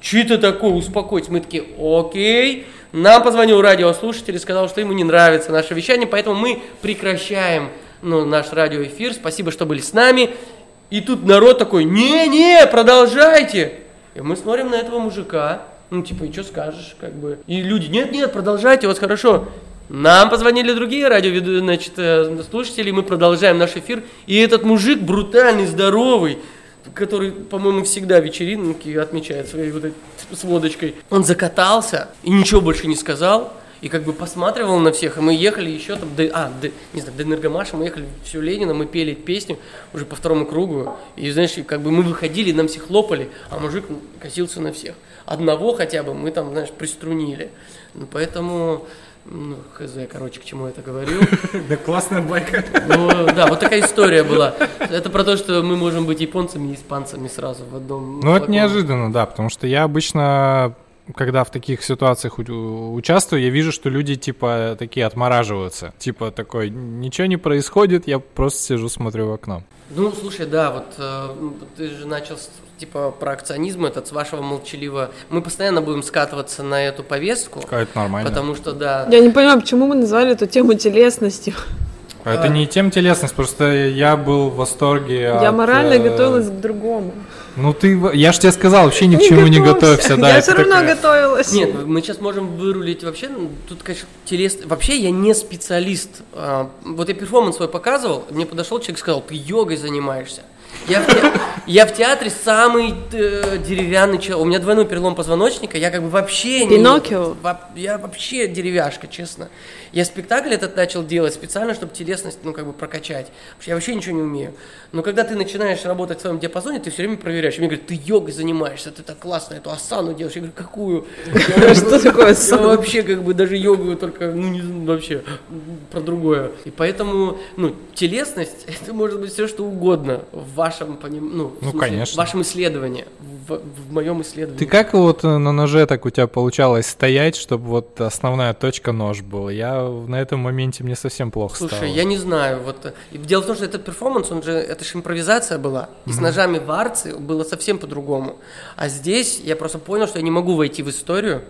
что это такое, успокойтесь. Мы такие, окей. Нам позвонил радиослушатель и сказал, что ему не нравится наше вещание, поэтому мы прекращаем ну, наш радиоэфир. Спасибо, что были с нами. И тут народ такой, не-не, продолжайте. И мы смотрим на этого мужика, ну, типа, и что скажешь, как бы. И люди, нет-нет, продолжайте, вас хорошо. Нам позвонили другие радио, значит, э, слушатели, мы продолжаем наш эфир. И этот мужик брутальный, здоровый, который, по-моему, всегда вечеринки отмечает своей вот этой с водочкой. Он закатался и ничего больше не сказал. И как бы посматривал на всех, и мы ехали еще там, до, а, до, не знаю, до Энергомаша, мы ехали все Ленина, мы пели песню уже по второму кругу, и, знаешь, как бы мы выходили, нам все хлопали, а мужик косился на всех. Одного хотя бы мы там, знаешь, приструнили. Ну, поэтому, ну, хз, короче, к чему я это говорю. Да классная байка. Ну, да, вот такая история была. Это про то, что мы можем быть японцами и испанцами сразу в одном. Ну, это неожиданно, да, потому что я обычно когда в таких ситуациях участвую, я вижу, что люди типа такие отмораживаются. Типа такой, ничего не происходит, я просто сижу, смотрю в окно. Ну, слушай, да, вот э, ты же начал типа про акционизм этот с вашего молчаливого. Мы постоянно будем скатываться на эту повестку. А это нормально. Потому что, да. Я не понимаю, почему мы назвали эту тему телесностью. А это не тем телесность, просто я был в восторге. Я от, морально э... готовилась к другому. Ну ты, я же тебе сказал, вообще ни к чему не готовься, да. Я все равно такая... готовилась. Нет, мы сейчас можем вырулить вообще, ну, тут, конечно, телес... Вообще я не специалист. А, вот я перформанс свой показывал, мне подошел человек и сказал, ты йогой занимаешься. Я в, те... я в театре самый э, деревянный человек. У меня двойной перелом позвоночника. Я как бы вообще Пиноккио. не... Я вообще деревяшка, честно. Я спектакль этот начал делать специально, чтобы телесность, ну, как бы прокачать. Потому что я вообще ничего не умею. Но когда ты начинаешь работать в своем диапазоне, ты все время проверяешь. И мне говорят, ты йогой занимаешься, ты так классно эту асану делаешь. Я говорю, какую? Что такое асана? Я вообще как бы даже йогу только, ну, не вообще, про другое. И поэтому, ну, телесность, это может быть все, что угодно в вашем, ну, ну конечно. в вашем исследовании, в, в моем исследовании. Ты как вот на ноже так у тебя получалось стоять, чтобы вот основная точка нож был? Я на этом моменте мне совсем плохо Слушай, стало. я не знаю. Вот, дело в том, что этот перформанс, он же, это же импровизация была. И mm-hmm. с ножами в Арте было совсем по-другому. А здесь я просто понял, что я не могу войти в историю.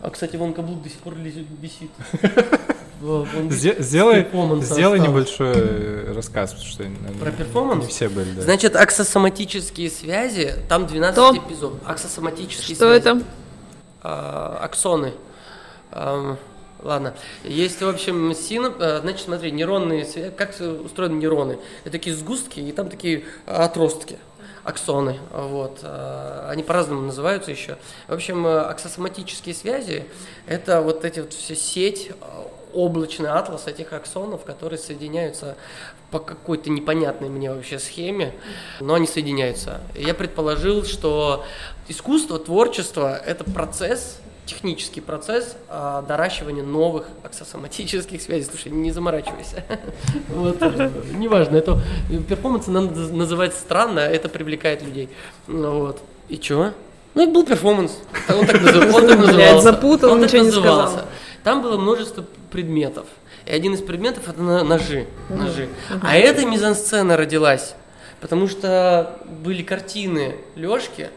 А, кстати, вон каблук до сих пор висит. Сделай, сделай небольшой э, рассказ, потому что про перформанс. Не все были. Да. Значит, аксосоматические связи, там 12 Что? эпизодов. Аксосоматические Что связи. это? А, аксоны. А, Ладно. Есть, в общем, синоп... Э, значит, смотри, нейронные связи. Как устроены нейроны? Это такие сгустки, и там такие отростки аксоны, вот, э, они по-разному называются еще. В общем, э, аксосоматические связи – это вот эти вот все сеть, облачный атлас этих аксонов, которые соединяются по какой-то непонятной мне вообще схеме, но они соединяются. Я предположил, что искусство, творчество – это процесс, технический процесс а, доращивания новых аксосоматических связей. Слушай, не заморачивайся. Вот, э, неважно, это перформанс надо называть странно, это привлекает людей. Вот. И чё? Ну, и был перформанс. Он так, назыв... он так назывался. запутал, он ничего не сказал. Там было множество предметов. И один из предметов это ножи. ножи. А эта мизансцена родилась, потому что были картины Лёшки,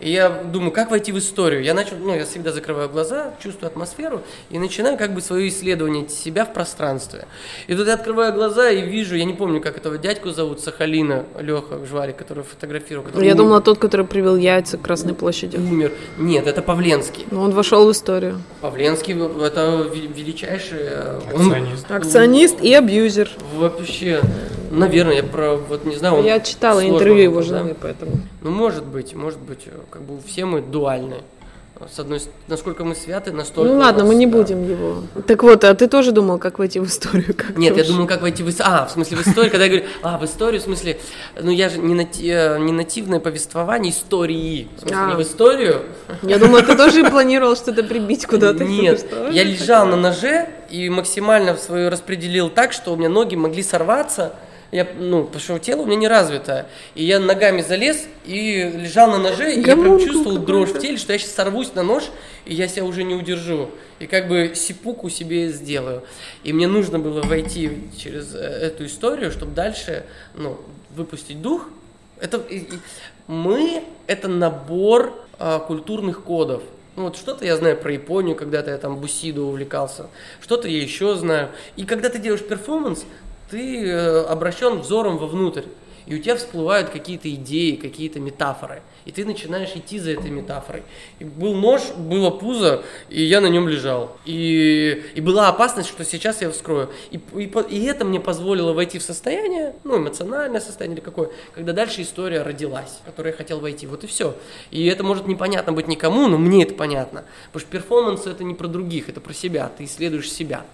И я думаю, как войти в историю? Я начал, ну, я всегда закрываю глаза, чувствую атмосферу и начинаю как бы свое исследование себя в пространстве. И тут я открываю глаза и вижу, я не помню, как этого дядьку зовут, Сахалина, Леха Жварик, который фотографировал. Который я умер. думала, тот, который привел яйца к Красной площади. Умер. Нет, это Павленский. Но он вошел в историю. Павленский, это величайший... Э, Акционист. Он, Акционист и абьюзер. Вообще, наверное, я про, вот не знаю... Я читала интервью его жены, поэтому... Ну, может быть, может быть, как бы все мы дуальны. С одной насколько мы святы, настолько. Ну ладно, нас, мы не да. будем его. Так вот, а ты тоже думал, как войти в историю? Как Нет, я думал, как войти в историю. А, в смысле, в историю, когда я говорю, а, в историю, в смысле, ну я же не, нати... Э, не нативное повествование истории. В смысле, а. не в историю. Я думала, ты тоже планировал что-то прибить куда-то. Нет, я лежал на ноже и максимально свою распределил так, что у меня ноги могли сорваться я, ну, потому что тело у меня не развито. И я ногами залез и лежал на ноже, и я прям чувствовал дрожь в теле, что я сейчас сорвусь на нож, и я себя уже не удержу. И как бы сипуку себе сделаю. И мне нужно было войти через э, эту историю, чтобы дальше, ну, выпустить дух. Это, мы – это набор а, культурных кодов. Ну вот что-то я знаю про Японию, когда-то я там бусиду увлекался, что-то я еще знаю. И когда ты делаешь перформанс, ты э, обращен взором вовнутрь, и у тебя всплывают какие-то идеи, какие-то метафоры, и ты начинаешь идти за этой метафорой. И был нож, было пузо, и я на нем лежал. И, и была опасность, что сейчас я вскрою. И, и, и это мне позволило войти в состояние, ну, эмоциональное состояние или какое, когда дальше история родилась, в которую я хотел войти. Вот и все. И это может непонятно быть никому, но мне это понятно. Потому что перформанс это не про других, это про себя. Ты исследуешь себя.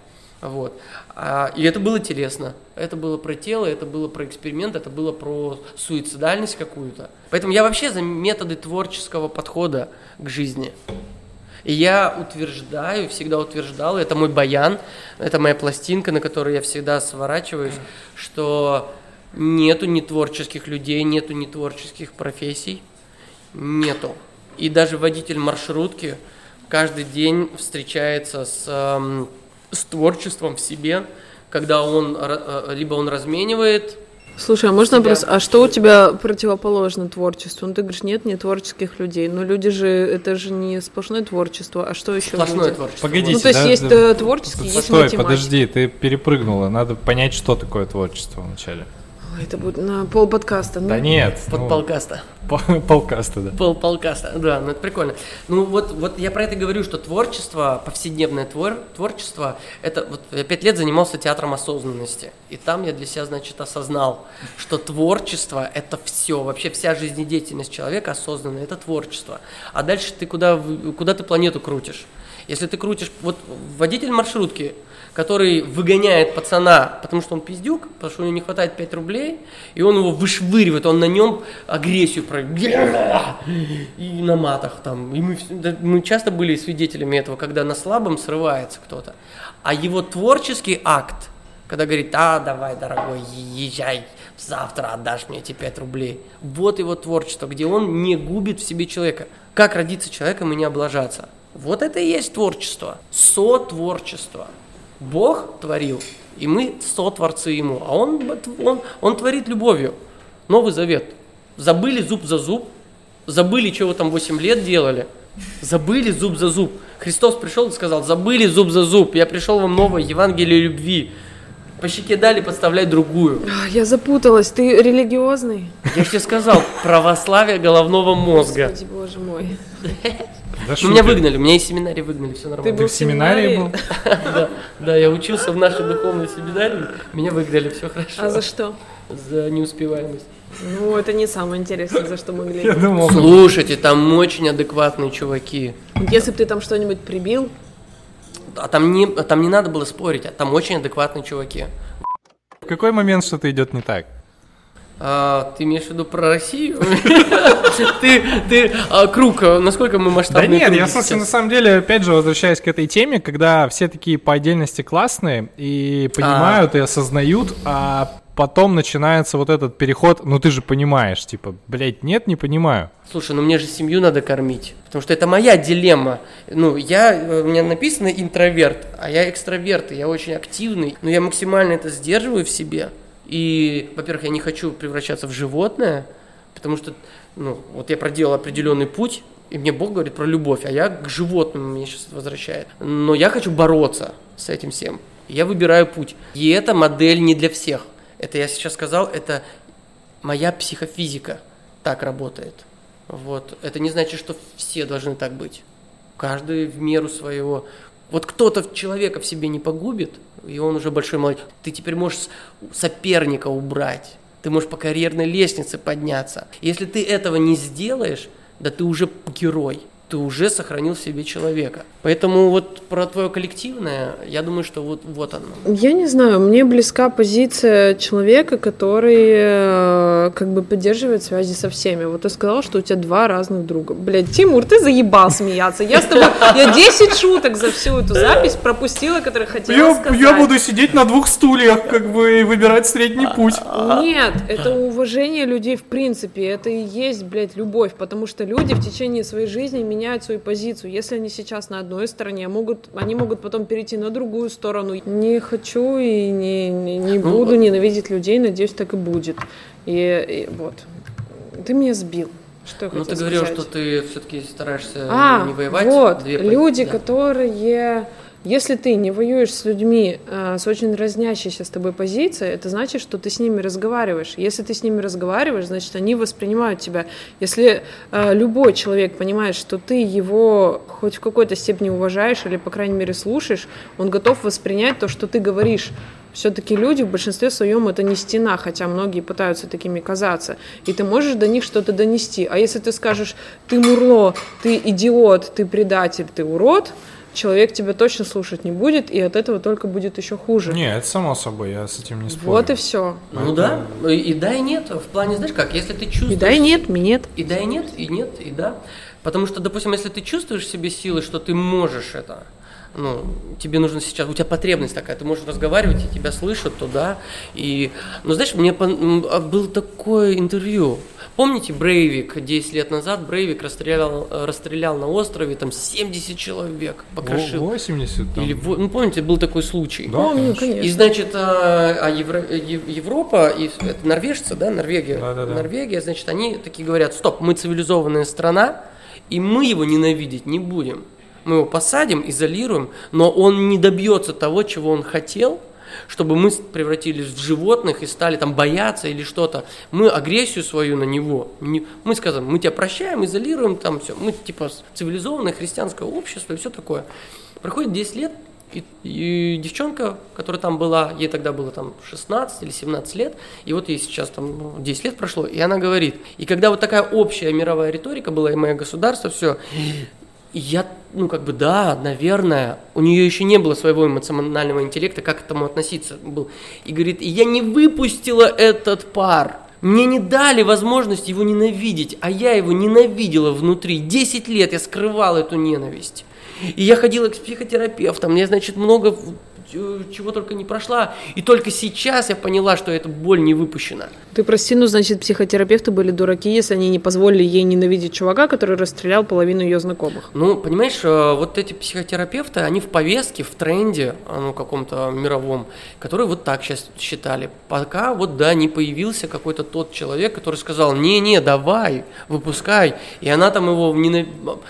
Вот. А, и это было телесно. Это было про тело, это было про эксперимент, это было про суицидальность какую-то. Поэтому я вообще за методы творческого подхода к жизни. И я утверждаю, всегда утверждал, это мой баян, это моя пластинка, на которой я всегда сворачиваюсь, что нету нетворческих людей, нету нетворческих профессий, нету. И даже водитель маршрутки каждый день встречается с с творчеством в себе, когда он э, либо он разменивает. Слушай, а можно вопрос, а что у тебя противоположно творчеству? Ну ты говоришь, нет, не творческих людей, но люди же, это же не сплошное творчество, а что еще? Сплошное люди? творчество. Погодите, ну то есть да, есть да, творческий, есть Стой, подожди, ты перепрыгнула, надо понять, что такое творчество вначале. Это будет на пол подкаста. Ну? Да нет. Под ну, полкаста. полкаста, да. Пол полкаста, да, ну это прикольно. Ну вот, вот я про это говорю, что творчество, повседневное твор, творчество, это вот я пять лет занимался театром осознанности. И там я для себя, значит, осознал, что творчество это все, вообще вся жизнедеятельность человека осознанная, это творчество. А дальше ты куда, куда ты планету крутишь? Если ты крутишь, вот водитель маршрутки, который выгоняет пацана, потому что он пиздюк, потому что у него не хватает 5 рублей, и он его вышвыривает, он на нем агрессию проявляет, и на матах там. И мы, мы часто были свидетелями этого, когда на слабом срывается кто-то. А его творческий акт, когда говорит, а, давай, дорогой, езжай, завтра отдашь мне эти 5 рублей. Вот его творчество, где он не губит в себе человека. Как родиться человеком и не облажаться? Вот это и есть творчество. Сотворчество. Бог творил, и мы сотворцы Ему, а Он, он, он творит любовью. Новый Завет. Забыли зуб за зуб, забыли, вы там 8 лет делали, забыли зуб за зуб. Христос пришел и сказал, забыли зуб за зуб, я пришел вам новое Евангелие любви. По щеке дали, подставлять другую. Я запуталась, ты религиозный? Я же тебе сказал, православие головного мозга. Господи, боже мой. Да ну, меня выгнали, меня из семинарии выгнали, все нормально. Ты был в семинарии был? Да, да, я учился в нашей духовной семинарии, меня выгнали, все хорошо. А за что? За неуспеваемость. Ну, это не самое интересное, за что могли. Я думал, Слушайте, там очень адекватные чуваки. Если бы ты там что-нибудь прибил. А там не, а там не надо было спорить, а там очень адекватные чуваки. В какой момент что-то идет не так? А, ты имеешь в виду про Россию? Ты, ты, а, круг, насколько мы масштабные? Да нет, я, собственно, на самом деле, опять же, возвращаясь к этой теме, когда все такие по отдельности классные и понимают, и осознают, а потом начинается вот этот переход, ну ты же понимаешь, типа, блядь, нет, не понимаю. Слушай, ну мне же семью надо кормить, потому что это моя дилемма. Ну, я, у меня написано интроверт, а я экстраверт, и я очень активный, но я максимально это сдерживаю в себе. И, во-первых, я не хочу превращаться в животное, Потому что, ну, вот я проделал определенный путь, и мне Бог говорит про любовь, а я к животным меня сейчас возвращает. Но я хочу бороться с этим всем. Я выбираю путь. И эта модель не для всех. Это я сейчас сказал, это моя психофизика так работает. Вот. Это не значит, что все должны так быть. Каждый в меру своего. Вот кто-то человека в себе не погубит, и он уже большой молодец. Ты теперь можешь соперника убрать. Ты можешь по карьерной лестнице подняться. Если ты этого не сделаешь, да ты уже герой ты уже сохранил в себе человека. Поэтому вот про твое коллективное, я думаю, что вот, вот оно. Я не знаю, мне близка позиция человека, который э, как бы поддерживает связи со всеми. Вот ты сказал, что у тебя два разных друга. Блядь, Тимур, ты заебал смеяться. Я с тобой, я 10 шуток за всю эту запись пропустила, которые хотела я, сказать. Я буду сидеть на двух стульях, как бы, и выбирать средний путь. Нет, это уважение людей в принципе. Это и есть, блядь, любовь. Потому что люди в течение своей жизни меняют свою позицию. Если они сейчас на одной стороне, могут, они могут потом перейти на другую сторону. Не хочу и не, не, не ну, буду ненавидеть людей, надеюсь, так и будет. И, и вот. Ты меня сбил. Что ну, ты говорил, что ты все-таки стараешься а, не воевать. Вот, люди, да. которые если ты не воюешь с людьми э, с очень разнящейся с тобой позицией, это значит, что ты с ними разговариваешь. Если ты с ними разговариваешь, значит, они воспринимают тебя. Если э, любой человек понимает, что ты его хоть в какой-то степени уважаешь или, по крайней мере, слушаешь, он готов воспринять то, что ты говоришь. Все-таки люди в большинстве своем это не стена, хотя многие пытаются такими казаться. И ты можешь до них что-то донести. А если ты скажешь, ты мурло, ты идиот, ты предатель, ты урод, человек тебя точно слушать не будет, и от этого только будет еще хуже. Не, это само собой, я с этим не спорю. Вот и все. Ну да, и да, и нет. В плане, знаешь как, если ты чувствуешь... И да, и нет, и нет. И да, и нет, и нет, и да. Потому что, допустим, если ты чувствуешь в себе силы, что ты можешь это, ну, тебе нужно сейчас, у тебя потребность такая, ты можешь разговаривать, и тебя слышат, то да. И, ну, знаешь, мне а, был такое интервью, Помните Брейвик 10 лет назад? Брейвик расстрелял, расстрелял на острове там 70 человек, покрошил. 80 там. Или, ну, помните, был такой случай. Да, Помню, конечно. И, значит, а, а Евро, Европа, и, это норвежцы, да, Норвегия, да, да, да. Норвегия, значит, они такие говорят, стоп, мы цивилизованная страна, и мы его ненавидеть не будем. Мы его посадим, изолируем, но он не добьется того, чего он хотел – чтобы мы превратились в животных и стали там бояться или что-то. Мы агрессию свою на него, мы скажем, мы тебя прощаем, изолируем, там все. Мы типа цивилизованное христианское общество и все такое. Проходит 10 лет, и, и девчонка, которая там была, ей тогда было там 16 или 17 лет, и вот ей сейчас там 10 лет прошло, и она говорит, и когда вот такая общая мировая риторика была, и мое государство, все, я, ну, как бы, да, наверное, у нее еще не было своего эмоционального интеллекта, как к этому относиться был. И говорит, я не выпустила этот пар. Мне не дали возможность его ненавидеть, а я его ненавидела внутри. Десять лет я скрывала эту ненависть. И я ходила к психотерапевтам, мне, значит, много Э, чего только не прошла. И только сейчас я поняла, что эта боль не выпущена. Ты прости, ну, значит, психотерапевты были дураки, если они не позволили ей ненавидеть чувака, который расстрелял половину ее знакомых. Ну, понимаешь, э, вот эти психотерапевты, они в повестке, в тренде, э, ну, каком-то мировом, которые вот так сейчас считали. Пока вот, да, не появился какой-то тот человек, который сказал, не-не, давай, выпускай. И она там его ненав...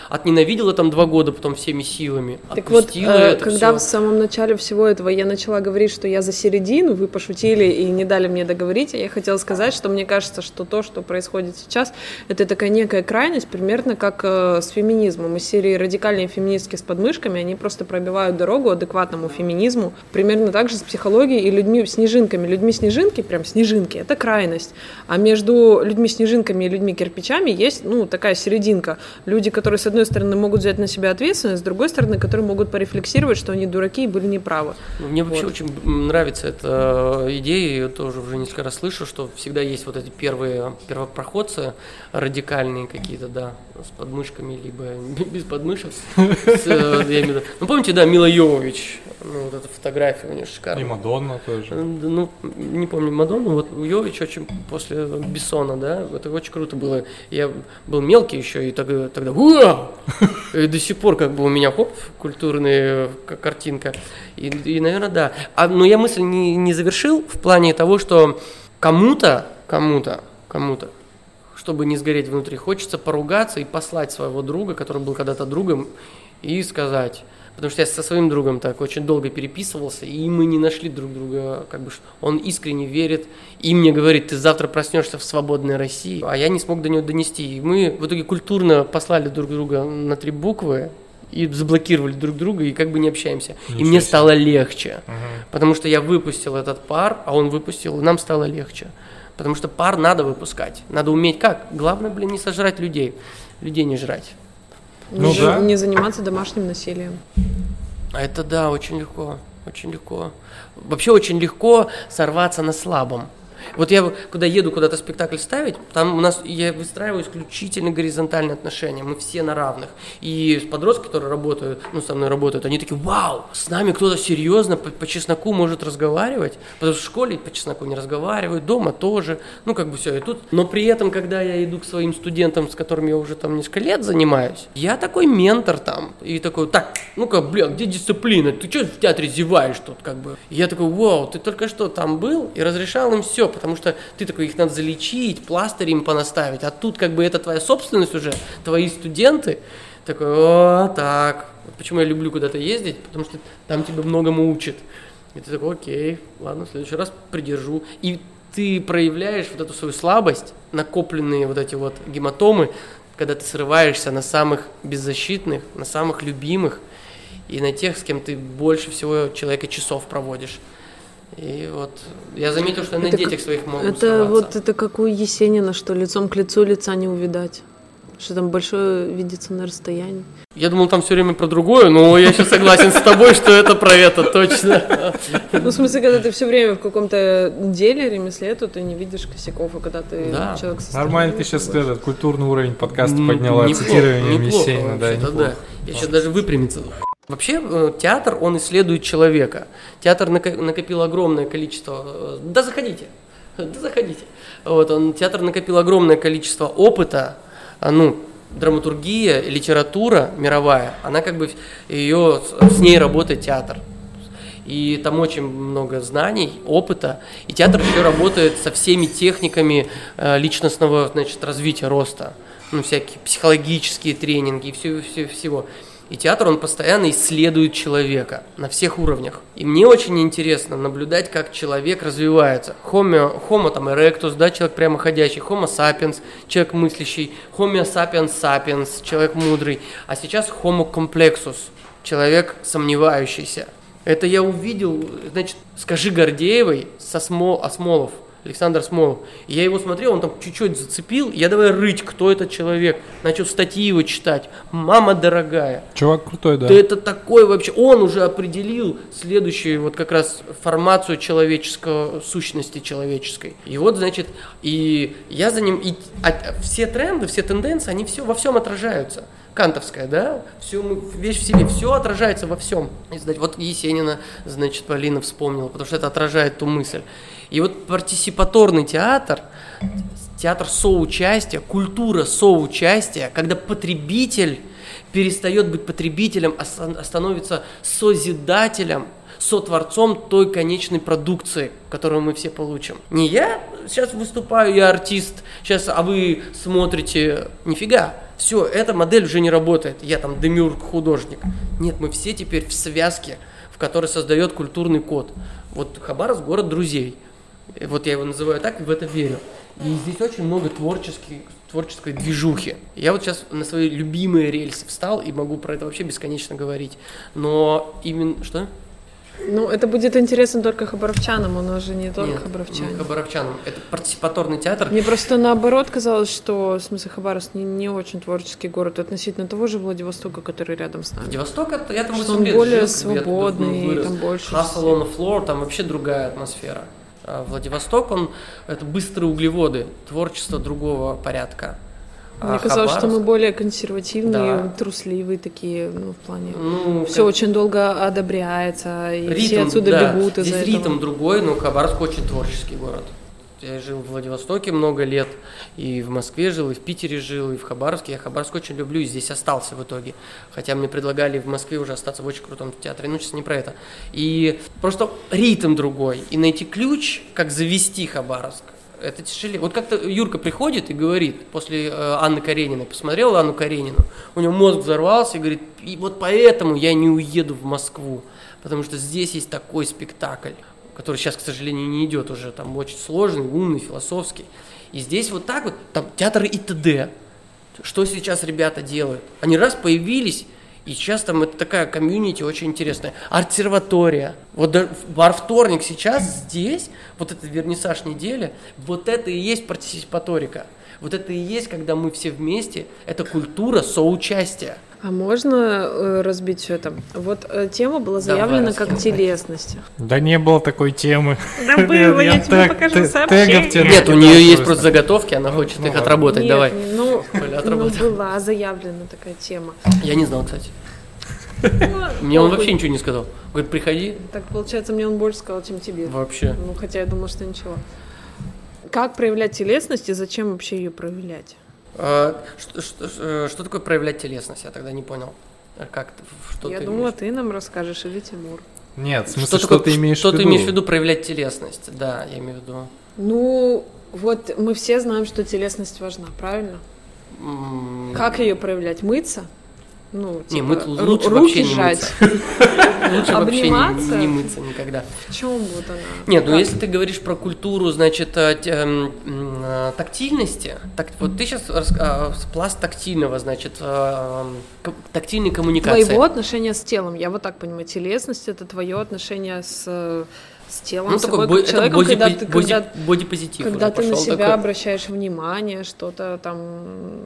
отненавидела там два года потом всеми силами. Так вот, когда все. в самом начале всего этого я начала говорить, что я за середину, вы пошутили и не дали мне договорить, а я хотела сказать, что мне кажется, что то, что происходит сейчас, это такая некая крайность, примерно как э, с феминизмом. Из серии радикальные феминистки с подмышками, они просто пробивают дорогу адекватному феминизму. Примерно так же с психологией и людьми-снежинками. Людьми-снежинки, прям снежинки, это крайность. А между людьми-снежинками и людьми-кирпичами есть, ну, такая серединка. Люди, которые, с одной стороны, могут взять на себя ответственность, с другой стороны, которые могут порефлексировать, что они дураки и были неправы. Мне вот. вообще очень нравится эта идея, я тоже уже несколько раз слышу, что всегда есть вот эти первые первопроходцы радикальные какие-то, да, с подмышками, либо без подмышек. Э, ну, помните, да, Мила Йовович, ну, вот эта фотография у нее шикарная. И Мадонна тоже. Э, ну, не помню Мадонну, вот Йович очень после Бессона, да, это очень круто было. Я был мелкий еще, и тогда, тогда и до сих пор как бы у меня, хоп, культурная картинка. И, и наверное, да. А, но я мысль не, не завершил в плане того, что кому-то, кому-то, кому-то чтобы не сгореть внутри, хочется поругаться и послать своего друга, который был когда-то другом, и сказать, потому что я со своим другом так очень долго переписывался, и мы не нашли друг друга, как бы он искренне верит, и мне говорит, ты завтра проснешься в свободной России, а я не смог до него донести. И мы в итоге культурно послали друг друга на три буквы, и заблокировали друг друга, и как бы не общаемся. Ничего и мне себе. стало легче, угу. потому что я выпустил этот пар, а он выпустил, и нам стало легче. Потому что пар надо выпускать. Надо уметь как? Главное, блин, не сожрать людей. Людей не жрать. Ну, не, да. не заниматься домашним насилием. А это да, очень легко. Очень легко. Вообще очень легко сорваться на слабом. Вот я, когда еду куда-то спектакль ставить, там у нас, я выстраиваю исключительно горизонтальные отношения, мы все на равных. И подростки, которые работают, ну, со мной работают, они такие, вау, с нами кто-то серьезно по, по чесноку может разговаривать, потому что в школе по чесноку не разговаривают, дома тоже, ну, как бы все, и тут. Но при этом, когда я иду к своим студентам, с которыми я уже там несколько лет занимаюсь, я такой ментор там, и такой, так, ну-ка, бля, где дисциплина, ты что в театре зеваешь тут, как бы. И я такой, вау, ты только что там был и разрешал им все, потому что ты такой, их надо залечить, пластырь им понаставить, а тут как бы это твоя собственность уже, твои студенты, такой, о, так, почему я люблю куда-то ездить, потому что там тебя многому учат. И ты такой, окей, ладно, в следующий раз придержу. И ты проявляешь вот эту свою слабость, накопленные вот эти вот гематомы, когда ты срываешься на самых беззащитных, на самых любимых и на тех, с кем ты больше всего человека часов проводишь. И вот я заметил, что на детях своих могут Это срываться. вот это как у Есенина, что лицом к лицу лица не увидать. Что там большое видится на расстоянии. Я думал, там все время про другое, но я сейчас согласен с тобой, что это про это точно. Ну, в смысле, когда ты все время в каком-то деле, ремесле, то ты не видишь косяков, а когда ты да. человек со Нормально ты сейчас этот культурный уровень подкаста подняла, цитирование Есенина, да, да. Я сейчас даже выпрямиться Вообще э, театр, он исследует человека. Театр накопил огромное количество... Э, да заходите, да заходите. Вот, он, театр накопил огромное количество опыта, а, ну, драматургия, литература мировая, она как бы, ее, с ней работает театр. И там очень много знаний, опыта. И театр еще работает со всеми техниками э, личностного значит, развития, роста. Ну, всякие психологические тренинги и все, все, всего. И театр, он постоянно исследует человека на всех уровнях. И мне очень интересно наблюдать, как человек развивается. Homo, homo там erectus, да, человек прямоходящий, homo sapiens, человек мыслящий, homo sapiens sapiens, человек мудрый. А сейчас homo complexus, человек сомневающийся. Это я увидел, значит, скажи Гордеевой со Смол, Осмолов – Александр Смолов. И я его смотрел, он там чуть-чуть зацепил, я давай рыть, кто этот человек. Начал статьи его читать. Мама дорогая. Чувак крутой, да. Да это такой вообще, он уже определил следующую вот как раз формацию человеческого, сущности человеческой. И вот, значит, и я за ним, и а, все тренды, все тенденции, они все, во всем отражаются кантовская, да, все, вещь в себе, все отражается во всем. И, значит, вот Есенина, значит, Полина вспомнила, потому что это отражает ту мысль. И вот партисипаторный театр, театр соучастия, культура соучастия, когда потребитель перестает быть потребителем, а становится созидателем, сотворцом той конечной продукции, которую мы все получим. Не я сейчас выступаю, я артист, сейчас, а вы смотрите, нифига, все, эта модель уже не работает, я там демюрк, художник. Нет, мы все теперь в связке, в которой создает культурный код. Вот Хабаровск – город друзей. Вот я его называю так и в это верю. И здесь очень много творческих, творческой движухи. Я вот сейчас на свои любимые рельсы встал и могу про это вообще бесконечно говорить. Но именно... Что? Ну, это будет интересно только хабаровчанам, он уже не только Нет, хабаровчанам. Не хабаровчанам. Это партиципаторный театр. Мне просто наоборот казалось, что, в смысле, Хабаровск не, не очень творческий город относительно того же Владивостока, который рядом с нами. Владивосток, это, я там что он лет более жил, свободный, там больше... Hustle on the floor, там вообще другая атмосфера. А Владивосток, он, это быстрые углеводы, творчество другого порядка. Мне а казалось, Хабаровск... что мы более консервативные, да. трусливые такие, ну, в плане. Ну, все как... очень долго одобряется, и ритм, все отсюда да. бегут из-за Здесь ритм другой, но Хабаровск очень творческий город. Я жил в Владивостоке много лет, и в Москве жил, и в Питере жил, и в Хабаровске. Я Хабаровск очень люблю, и здесь остался в итоге. Хотя мне предлагали в Москве уже остаться в очень крутом театре, ну, сейчас не про это. И просто ритм другой, и найти ключ, как завести Хабаровск, это тяжелее. Вот как-то Юрка приходит и говорит, после э, Анны Карениной, посмотрел Анну Каренину, у него мозг взорвался и говорит, и вот поэтому я не уеду в Москву, потому что здесь есть такой спектакль, который сейчас, к сожалению, не идет уже, там очень сложный, умный, философский. И здесь вот так вот, там театр и т.д. Что сейчас ребята делают? Они раз появились, и сейчас там это такая комьюнити очень интересная. Артсерватория. Вот бар вторник сейчас здесь, вот этот вернисаж недели, вот это и есть партисипаторика. Вот это и есть, когда мы все вместе, это культура соучастия. А можно э, разбить все это? Вот э, тема была заявлена Давай, как телесность. Да не было такой темы. Да было, я, тебе покажу сообщение. Нет, у нее есть просто заготовки, она хочет их отработать. Давай. Ну, ну, была заявлена такая тема. Я не знал, кстати. Ну, мне он вообще ничего не сказал. Говорит, приходи. Так получается, мне он больше сказал, чем тебе. Вообще. Ну, хотя я думала, что ничего. Как проявлять телесность и зачем вообще ее проявлять? А, что, что, э, что такое проявлять телесность? Я тогда не понял. Как что Я ты думала, имеешь? ты нам расскажешь или Тимур. Нет, в смысле, что, что такое, ты имеешь что в виду? Что ты имеешь в виду проявлять телесность? Да, я имею в виду. Ну, вот мы все знаем, что телесность важна, правильно? Как ее проявлять? Мыться? Ну, типа, не, мы лучше руки вообще жать. не мыться. Лучше вообще не, не мыться никогда. В чем вот она? Нет, ну если ты говоришь про культуру, значит, э, эм, э, тактильности, так, вот ты сейчас э, пласт тактильного, значит, тактильной коммуникации. Твоего отношения с телом, я вот так понимаю, телесность это твое отношение с с телом, ну, с такой бо- человеком, боди, когда ты, боди, когда, бодипозитив когда ты на себя такой. обращаешь внимание, что-то там...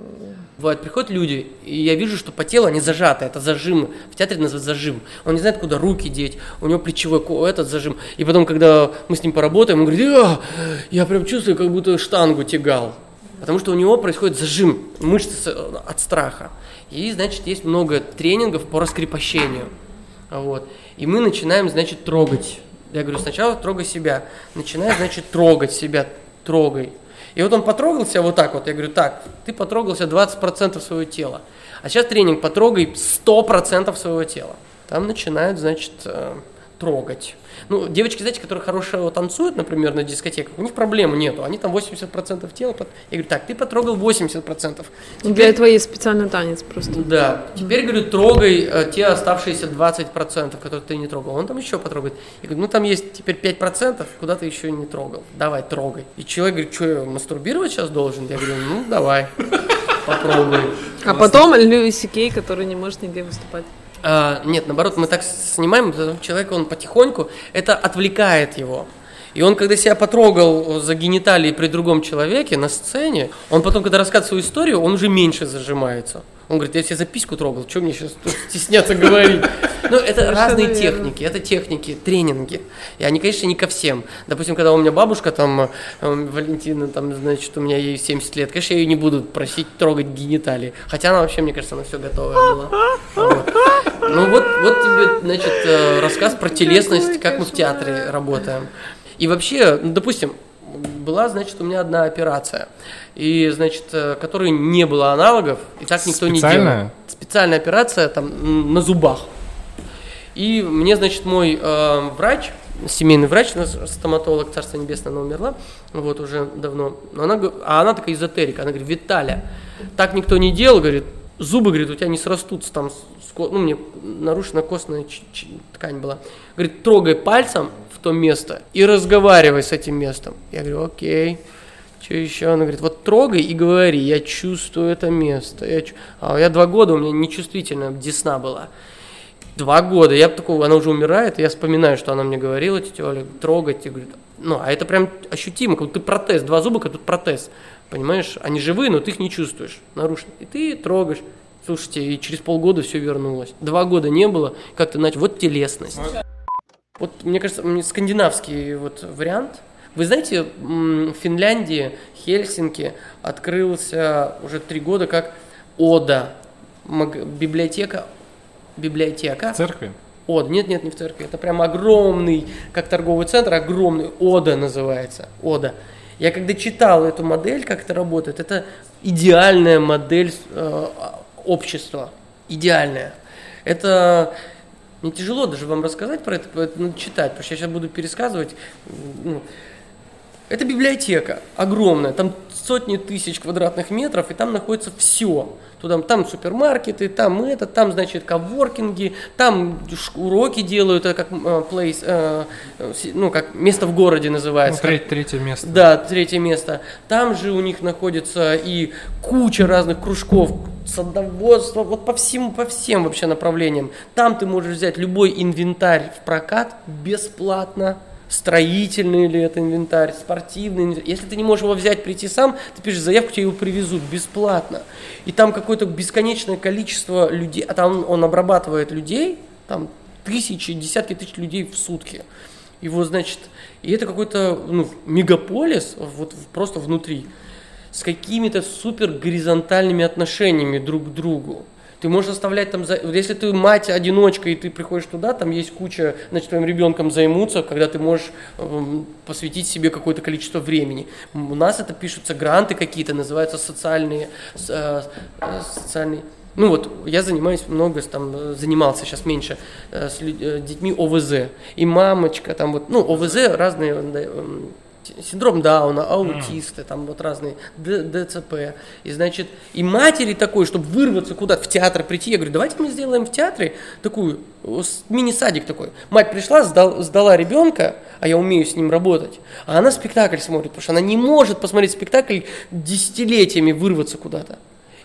Бывает, приходят люди, и я вижу, что по телу они зажаты, это зажим, в театре называют зажим. Он не знает, куда руки деть, у него плечевой этот зажим. И потом, когда мы с ним поработаем, он говорит, а, я прям чувствую, как будто штангу тягал. Потому что у него происходит зажим мышцы от страха. И, значит, есть много тренингов по раскрепощению. Вот. И мы начинаем, значит, трогать я говорю, сначала трогай себя. Начинай, значит, трогать себя, трогай. И вот он потрогал себя вот так вот. Я говорю, так, ты потрогался 20% своего тела. А сейчас тренинг, потрогай 100% своего тела. Там начинают, значит, э, трогать. Ну, девочки, знаете, которые хорошо танцуют, например, на дискотеках, у них проблемы нету. Они там 80% тела. Под... Я говорю, так, ты потрогал 80%. Теперь... Для этого есть специальный танец просто. Да. Теперь, говорю, трогай э, те оставшиеся 20%, которые ты не трогал. Он там еще потрогает. Я говорю, ну там есть теперь 5%, куда ты еще не трогал. Давай, трогай. И человек говорит, что я мастурбировать сейчас должен? Я говорю, ну давай, попробуй. А потом Льюис Кей, который не может нигде выступать. А, нет, наоборот, мы так снимаем, человек, он потихоньку, это отвлекает его. И он, когда себя потрогал за гениталии при другом человеке на сцене, он потом, когда рассказывает свою историю, он уже меньше зажимается. Он говорит, я себе за письку трогал, что мне сейчас стесняться говорить? Ну, это разные техники, это техники, тренинги. И они, конечно, не ко всем. Допустим, когда у меня бабушка, там, э, Валентина, там, значит, у меня ей 70 лет, конечно, я ее не буду просить трогать гениталии. Хотя она вообще, мне кажется, она все готовая была. Вот. Ну, вот, вот тебе, значит, э, рассказ про телесность, как мы в театре работаем. И вообще, ну, допустим, была, значит, у меня одна операция, и, значит, э, которой не было аналогов, и так никто не делал. Специальная операция там на зубах. И мне, значит, мой э, врач, семейный врач, стоматолог, царство небесное, она умерла, вот уже давно, но она, а она такая эзотерика, она говорит, Виталя, так никто не делал, говорит, зубы, говорит, у тебя не срастутся там, ну, мне нарушена костная ткань была. Говорит, трогай пальцем, в то место и разговаривай с этим местом. Я говорю, окей. Что еще? Она говорит, вот трогай и говори, я чувствую это место. Я чу... А я два года, у меня нечувствительная десна была. Два года, я такого, она уже умирает, и я вспоминаю, что она мне говорила, тетя Оля, трогать, и говорит, ну, а это прям ощутимо, как ты протез, два зуба, как тут протез, понимаешь, они живые, но ты их не чувствуешь, нарушено, и ты трогаешь, слушайте, и через полгода все вернулось, два года не было, как-то, значит, вот телесность. Вот, мне кажется, скандинавский вот вариант. Вы знаете, в Финляндии, Хельсинки открылся уже три года как ОДА, библиотека, библиотека. В церкви? ОДА, нет, нет, не в церкви, это прям огромный, как торговый центр, огромный, ОДА называется, ОДА. Я когда читал эту модель, как это работает, это идеальная модель э, общества, идеальная. Это мне тяжело даже вам рассказать про это, это надо читать, потому что я сейчас буду пересказывать. Ну, Это библиотека огромная, там сотни тысяч квадратных метров, и там находится все. Туда, там супермаркеты, там это, там, значит, коворкинги, там уроки делают, это как place, uh, ну, как место в городе называется. Ну, треть, третье место. Да, третье место. Там же у них находится и куча разных кружков, садоводство, вот по всему, по всем вообще направлениям. Там ты можешь взять любой инвентарь в прокат бесплатно строительный ли это инвентарь, спортивный инвентарь. Если ты не можешь его взять, прийти сам, ты пишешь заявку, тебе его привезут бесплатно. И там какое-то бесконечное количество людей, а там он обрабатывает людей, там тысячи, десятки тысяч людей в сутки. Его, значит, и это какой-то ну, мегаполис вот просто внутри с какими-то супер горизонтальными отношениями друг к другу. Ты можешь оставлять там, если ты мать-одиночка и ты приходишь туда, там есть куча, значит, твоим ребенком займутся, когда ты можешь эм, посвятить себе какое-то количество времени. У нас это пишутся гранты какие-то, называются социальные, э, э, социальные ну вот, я занимаюсь много, там, занимался сейчас меньше э, с детьми ОВЗ. И мамочка, там вот, ну, ОВЗ разные эм, синдром Дауна, аутисты, там вот разные, ДЦП. И значит, и матери такой, чтобы вырваться куда-то в театр прийти, я говорю, давайте мы сделаем в театре такую, мини-садик такой. Мать пришла, сдал, сдала ребенка, а я умею с ним работать, а она спектакль смотрит, потому что она не может посмотреть спектакль десятилетиями вырваться куда-то.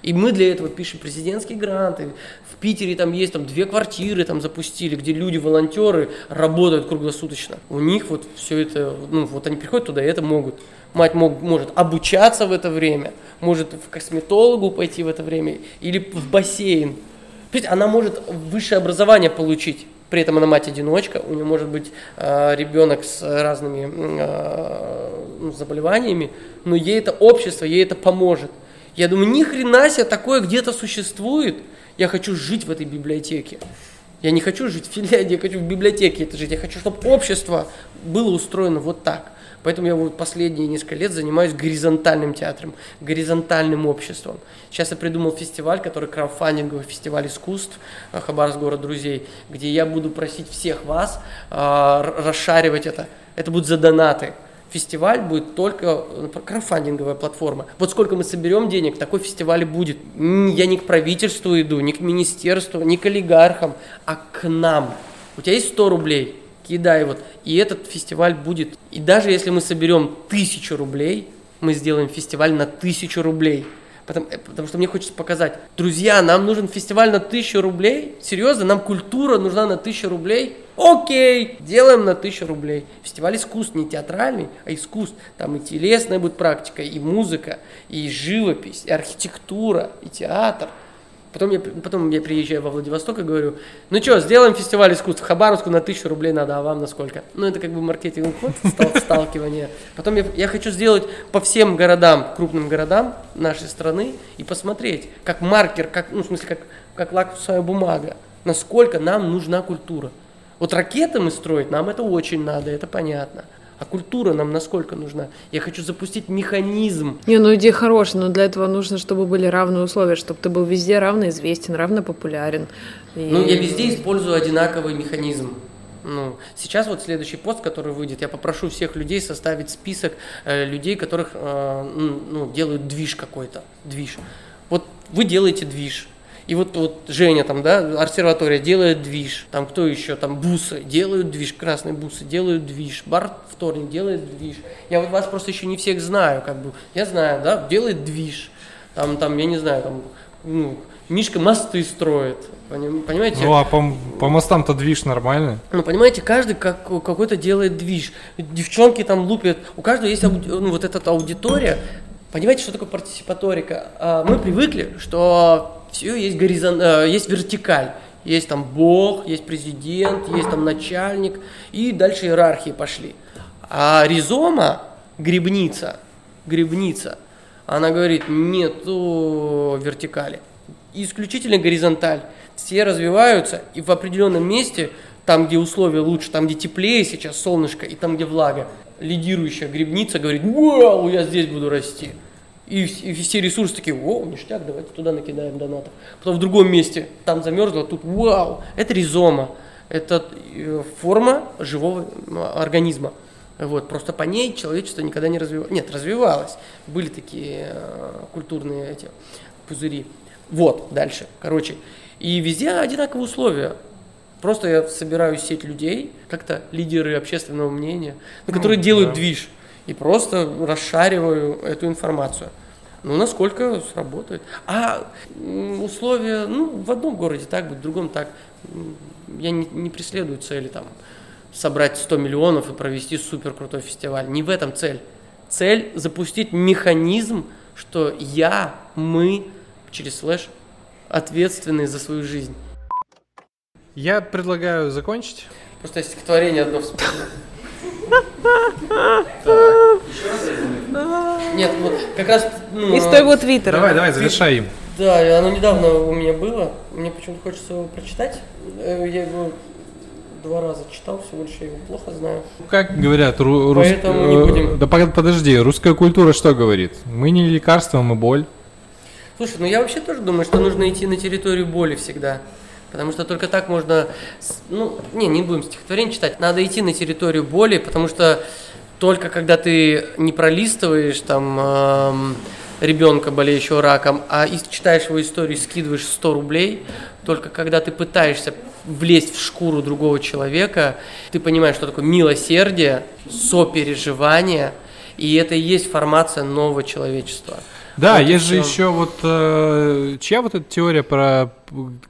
И мы для этого пишем президентские гранты. В Питере там есть там две квартиры там запустили, где люди, волонтеры работают круглосуточно. У них вот все это, ну вот они приходят туда и это могут. Мать мог, может обучаться в это время, может в косметологу пойти в это время или в бассейн. Она может высшее образование получить. При этом она мать-одиночка, у нее может быть э, ребенок с разными э, заболеваниями, но ей это общество, ей это поможет. Я думаю, ни хрена себе такое где-то существует. Я хочу жить в этой библиотеке. Я не хочу жить в Финляндии, я хочу в библиотеке это жить. Я хочу, чтобы общество было устроено вот так. Поэтому я вот последние несколько лет занимаюсь горизонтальным театром, горизонтальным обществом. Сейчас я придумал фестиваль, который краудфандинговый фестиваль искусств э, Хабаровск город друзей, где я буду просить всех вас э, расшаривать это. Это будет за донаты фестиваль будет только э, краудфандинговая платформа. Вот сколько мы соберем денег, такой фестиваль и будет. Я не к правительству иду, не к министерству, не к олигархам, а к нам. У тебя есть 100 рублей, кидай вот. И этот фестиваль будет. И даже если мы соберем тысячу рублей, мы сделаем фестиваль на тысячу рублей. Потому, э, потому что мне хочется показать, друзья, нам нужен фестиваль на тысячу рублей. Серьезно, нам культура нужна на тысячу рублей. Окей, делаем на тысячу рублей. Фестиваль искусств не театральный, а искусств. Там и телесная будет практика, и музыка, и живопись, и архитектура, и театр – Потом я, потом я приезжаю во Владивосток и говорю, ну что, сделаем фестиваль искусств в Хабаровску на тысячу рублей надо, а вам на сколько? Ну, это как бы маркетинг ход, сталкивание. Потом я, я хочу сделать по всем городам, крупным городам нашей страны и посмотреть, как маркер, как, ну, в смысле, как, как лакмусовая бумага, насколько нам нужна культура. Вот ракеты мы строить, нам это очень надо, это понятно. А культура нам насколько нужна? Я хочу запустить механизм. Не, ну идея хорошая, но для этого нужно, чтобы были равные условия, чтобы ты был везде равно известен, равно популярен. И... Ну, я везде использую одинаковый механизм. Ну, сейчас вот следующий пост, который выйдет, я попрошу всех людей составить список э, людей, которых э, ну, делают движ какой-то, движ. Вот вы делаете движ, и вот, вот Женя там, да, обсерватория делает движ, там кто еще, там бусы делают движ, красные бусы делают движ, бар вторник делает движ. Я вот вас просто еще не всех знаю, как бы, я знаю, да, делает движ, там, там, я не знаю, там, ну, Мишка мосты строит, понимаете? Ну, а по, по мостам-то движ нормально. Ну, понимаете, каждый как, какой-то делает движ. Девчонки там лупят, у каждого есть ауди, ну, вот эта аудитория. Понимаете, что такое партисипаторика? А, мы привыкли, что все есть, горизон, э, есть вертикаль. Есть там бог, есть президент, есть там начальник, и дальше иерархии пошли. А ризома, грибница, грибница, она говорит, нету вертикали, исключительно горизонталь. Все развиваются, и в определенном месте, там, где условия лучше, там, где теплее сейчас солнышко, и там, где влага, лидирующая грибница говорит, вау, я здесь буду расти. И, и все ресурсы такие, о, ништяк, давайте туда накидаем донатов. Потом в другом месте, там замерзло, тут вау, это ризома, это э, форма живого организма. Вот, просто по ней человечество никогда не развивалось. Нет, развивалось. Были такие э, культурные эти пузыри. Вот, дальше. Короче, и везде одинаковые условия. Просто я собираю сеть людей, как-то лидеры общественного мнения, ну, которые ну, делают да. движ, и просто расшариваю эту информацию. Ну, насколько сработает. А условия, ну, в одном городе так, в другом так. Я не, не преследую цели там собрать 100 миллионов и провести супер крутой фестиваль. Не в этом цель. Цель запустить механизм, что я, мы через слэш ответственные за свою жизнь. Я предлагаю закончить. Просто стихотворение одно вспомнил. Нет, вот как раз... Ну, Из твоего твиттера. Давай, давай, завершай им. Да, оно недавно у меня было. Мне почему-то хочется его прочитать. Э, я его два раза читал, всего лишь я его плохо знаю. Как говорят, ру- Поэтому не будем. Да подожди, русская культура что говорит? Мы не лекарство, мы боль. Слушай, ну я вообще тоже думаю, что нужно идти на территорию боли всегда. Потому что только так можно... Ну, не, не будем стихотворение читать. Надо идти на территорию боли, потому что только когда ты не пролистываешь там эм, ребенка, болеющего раком, а читаешь его историю, скидываешь 100 рублей, только когда ты пытаешься влезть в шкуру другого человека, ты понимаешь, что такое милосердие, сопереживание, и это и есть формация нового человечества. Да, вот есть же еще вот э, чья вот эта теория про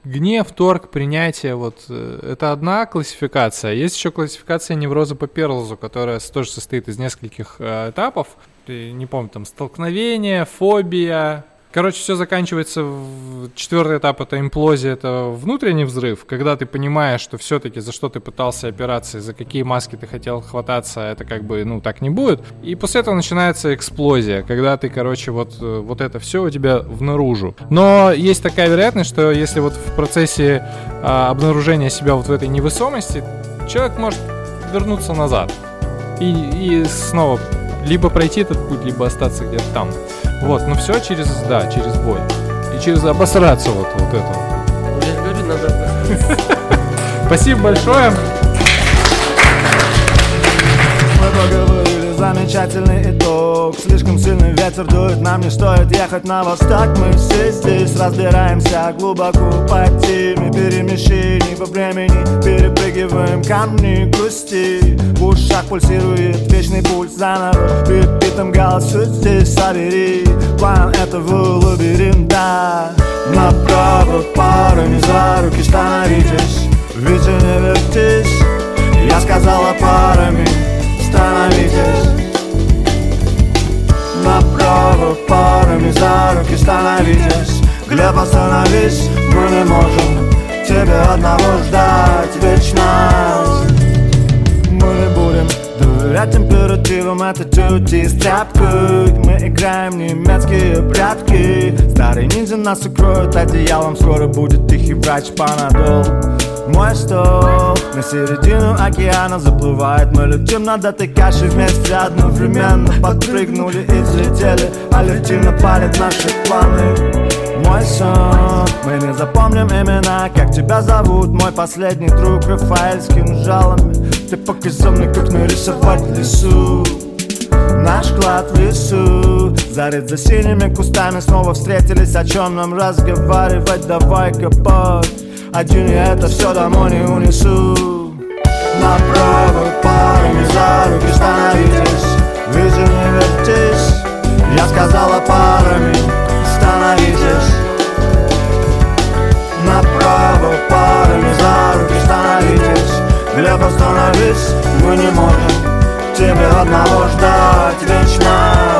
гнев, торг, принятие, вот э, это одна классификация. Есть еще классификация невроза по Перлзу, которая тоже состоит из нескольких э, этапов. Не помню, там столкновение, фобия, Короче, все заканчивается в четвертый этап это имплозия, это внутренний взрыв, когда ты понимаешь, что все-таки за что ты пытался опираться, за какие маски ты хотел хвататься, это как бы, ну, так не будет. И после этого начинается эксплозия, когда ты, короче, вот, вот это все у тебя внаружу. Но есть такая вероятность, что если вот в процессе а, обнаружения себя вот в этой невысомости, человек может вернуться назад и, и снова либо пройти этот путь, либо остаться где-то там. Вот, но все через, да, через боль. И через обосраться вот, вот это. Я говорю, надо Спасибо большое. Замечательный итог. Слишком сильный ветер дует, нам не стоит ехать на восток. Мы все здесь разбираемся глубоко по теме Перемещений по времени Перепрыгиваем камни грусти В ушах пульсирует вечный пульс заново Перед голосует здесь собери. План этого лабиринта. Направо парами за руки становитесь Ведь не вертись Я сказала парами становитесь Направо парами за руки становитесь Глеб, остановись, мы не можем Тебе одного ждать вечно Мы не будем доверять императивам Это тюти с тряпкой Мы играем немецкие прятки Старый ниндзя нас укроет одеялом Скоро будет тихий врач Панадол мой стол На середину океана заплывает. Мы летим над этой кашей вместе одновременно. Подпрыгнули и взлетели Алертивно палят наши планы. Мой сон Мы не запомним имена, как тебя зовут? Мой последний друг Рафаэль с кинжалами. Ты показал мне, как нарисовать лесу. Наш клад в лесу Зарыт за синими кустами. Снова встретились, о чем нам разговаривать? Давай-ка под один я это все домой не унесу. Направо парами за руки становитесь. Ведь не вертись. Я сказала парами становитесь. Направо парами за руки становитесь. Глеб, остановись, мы не можем Тебе одного ждать вечно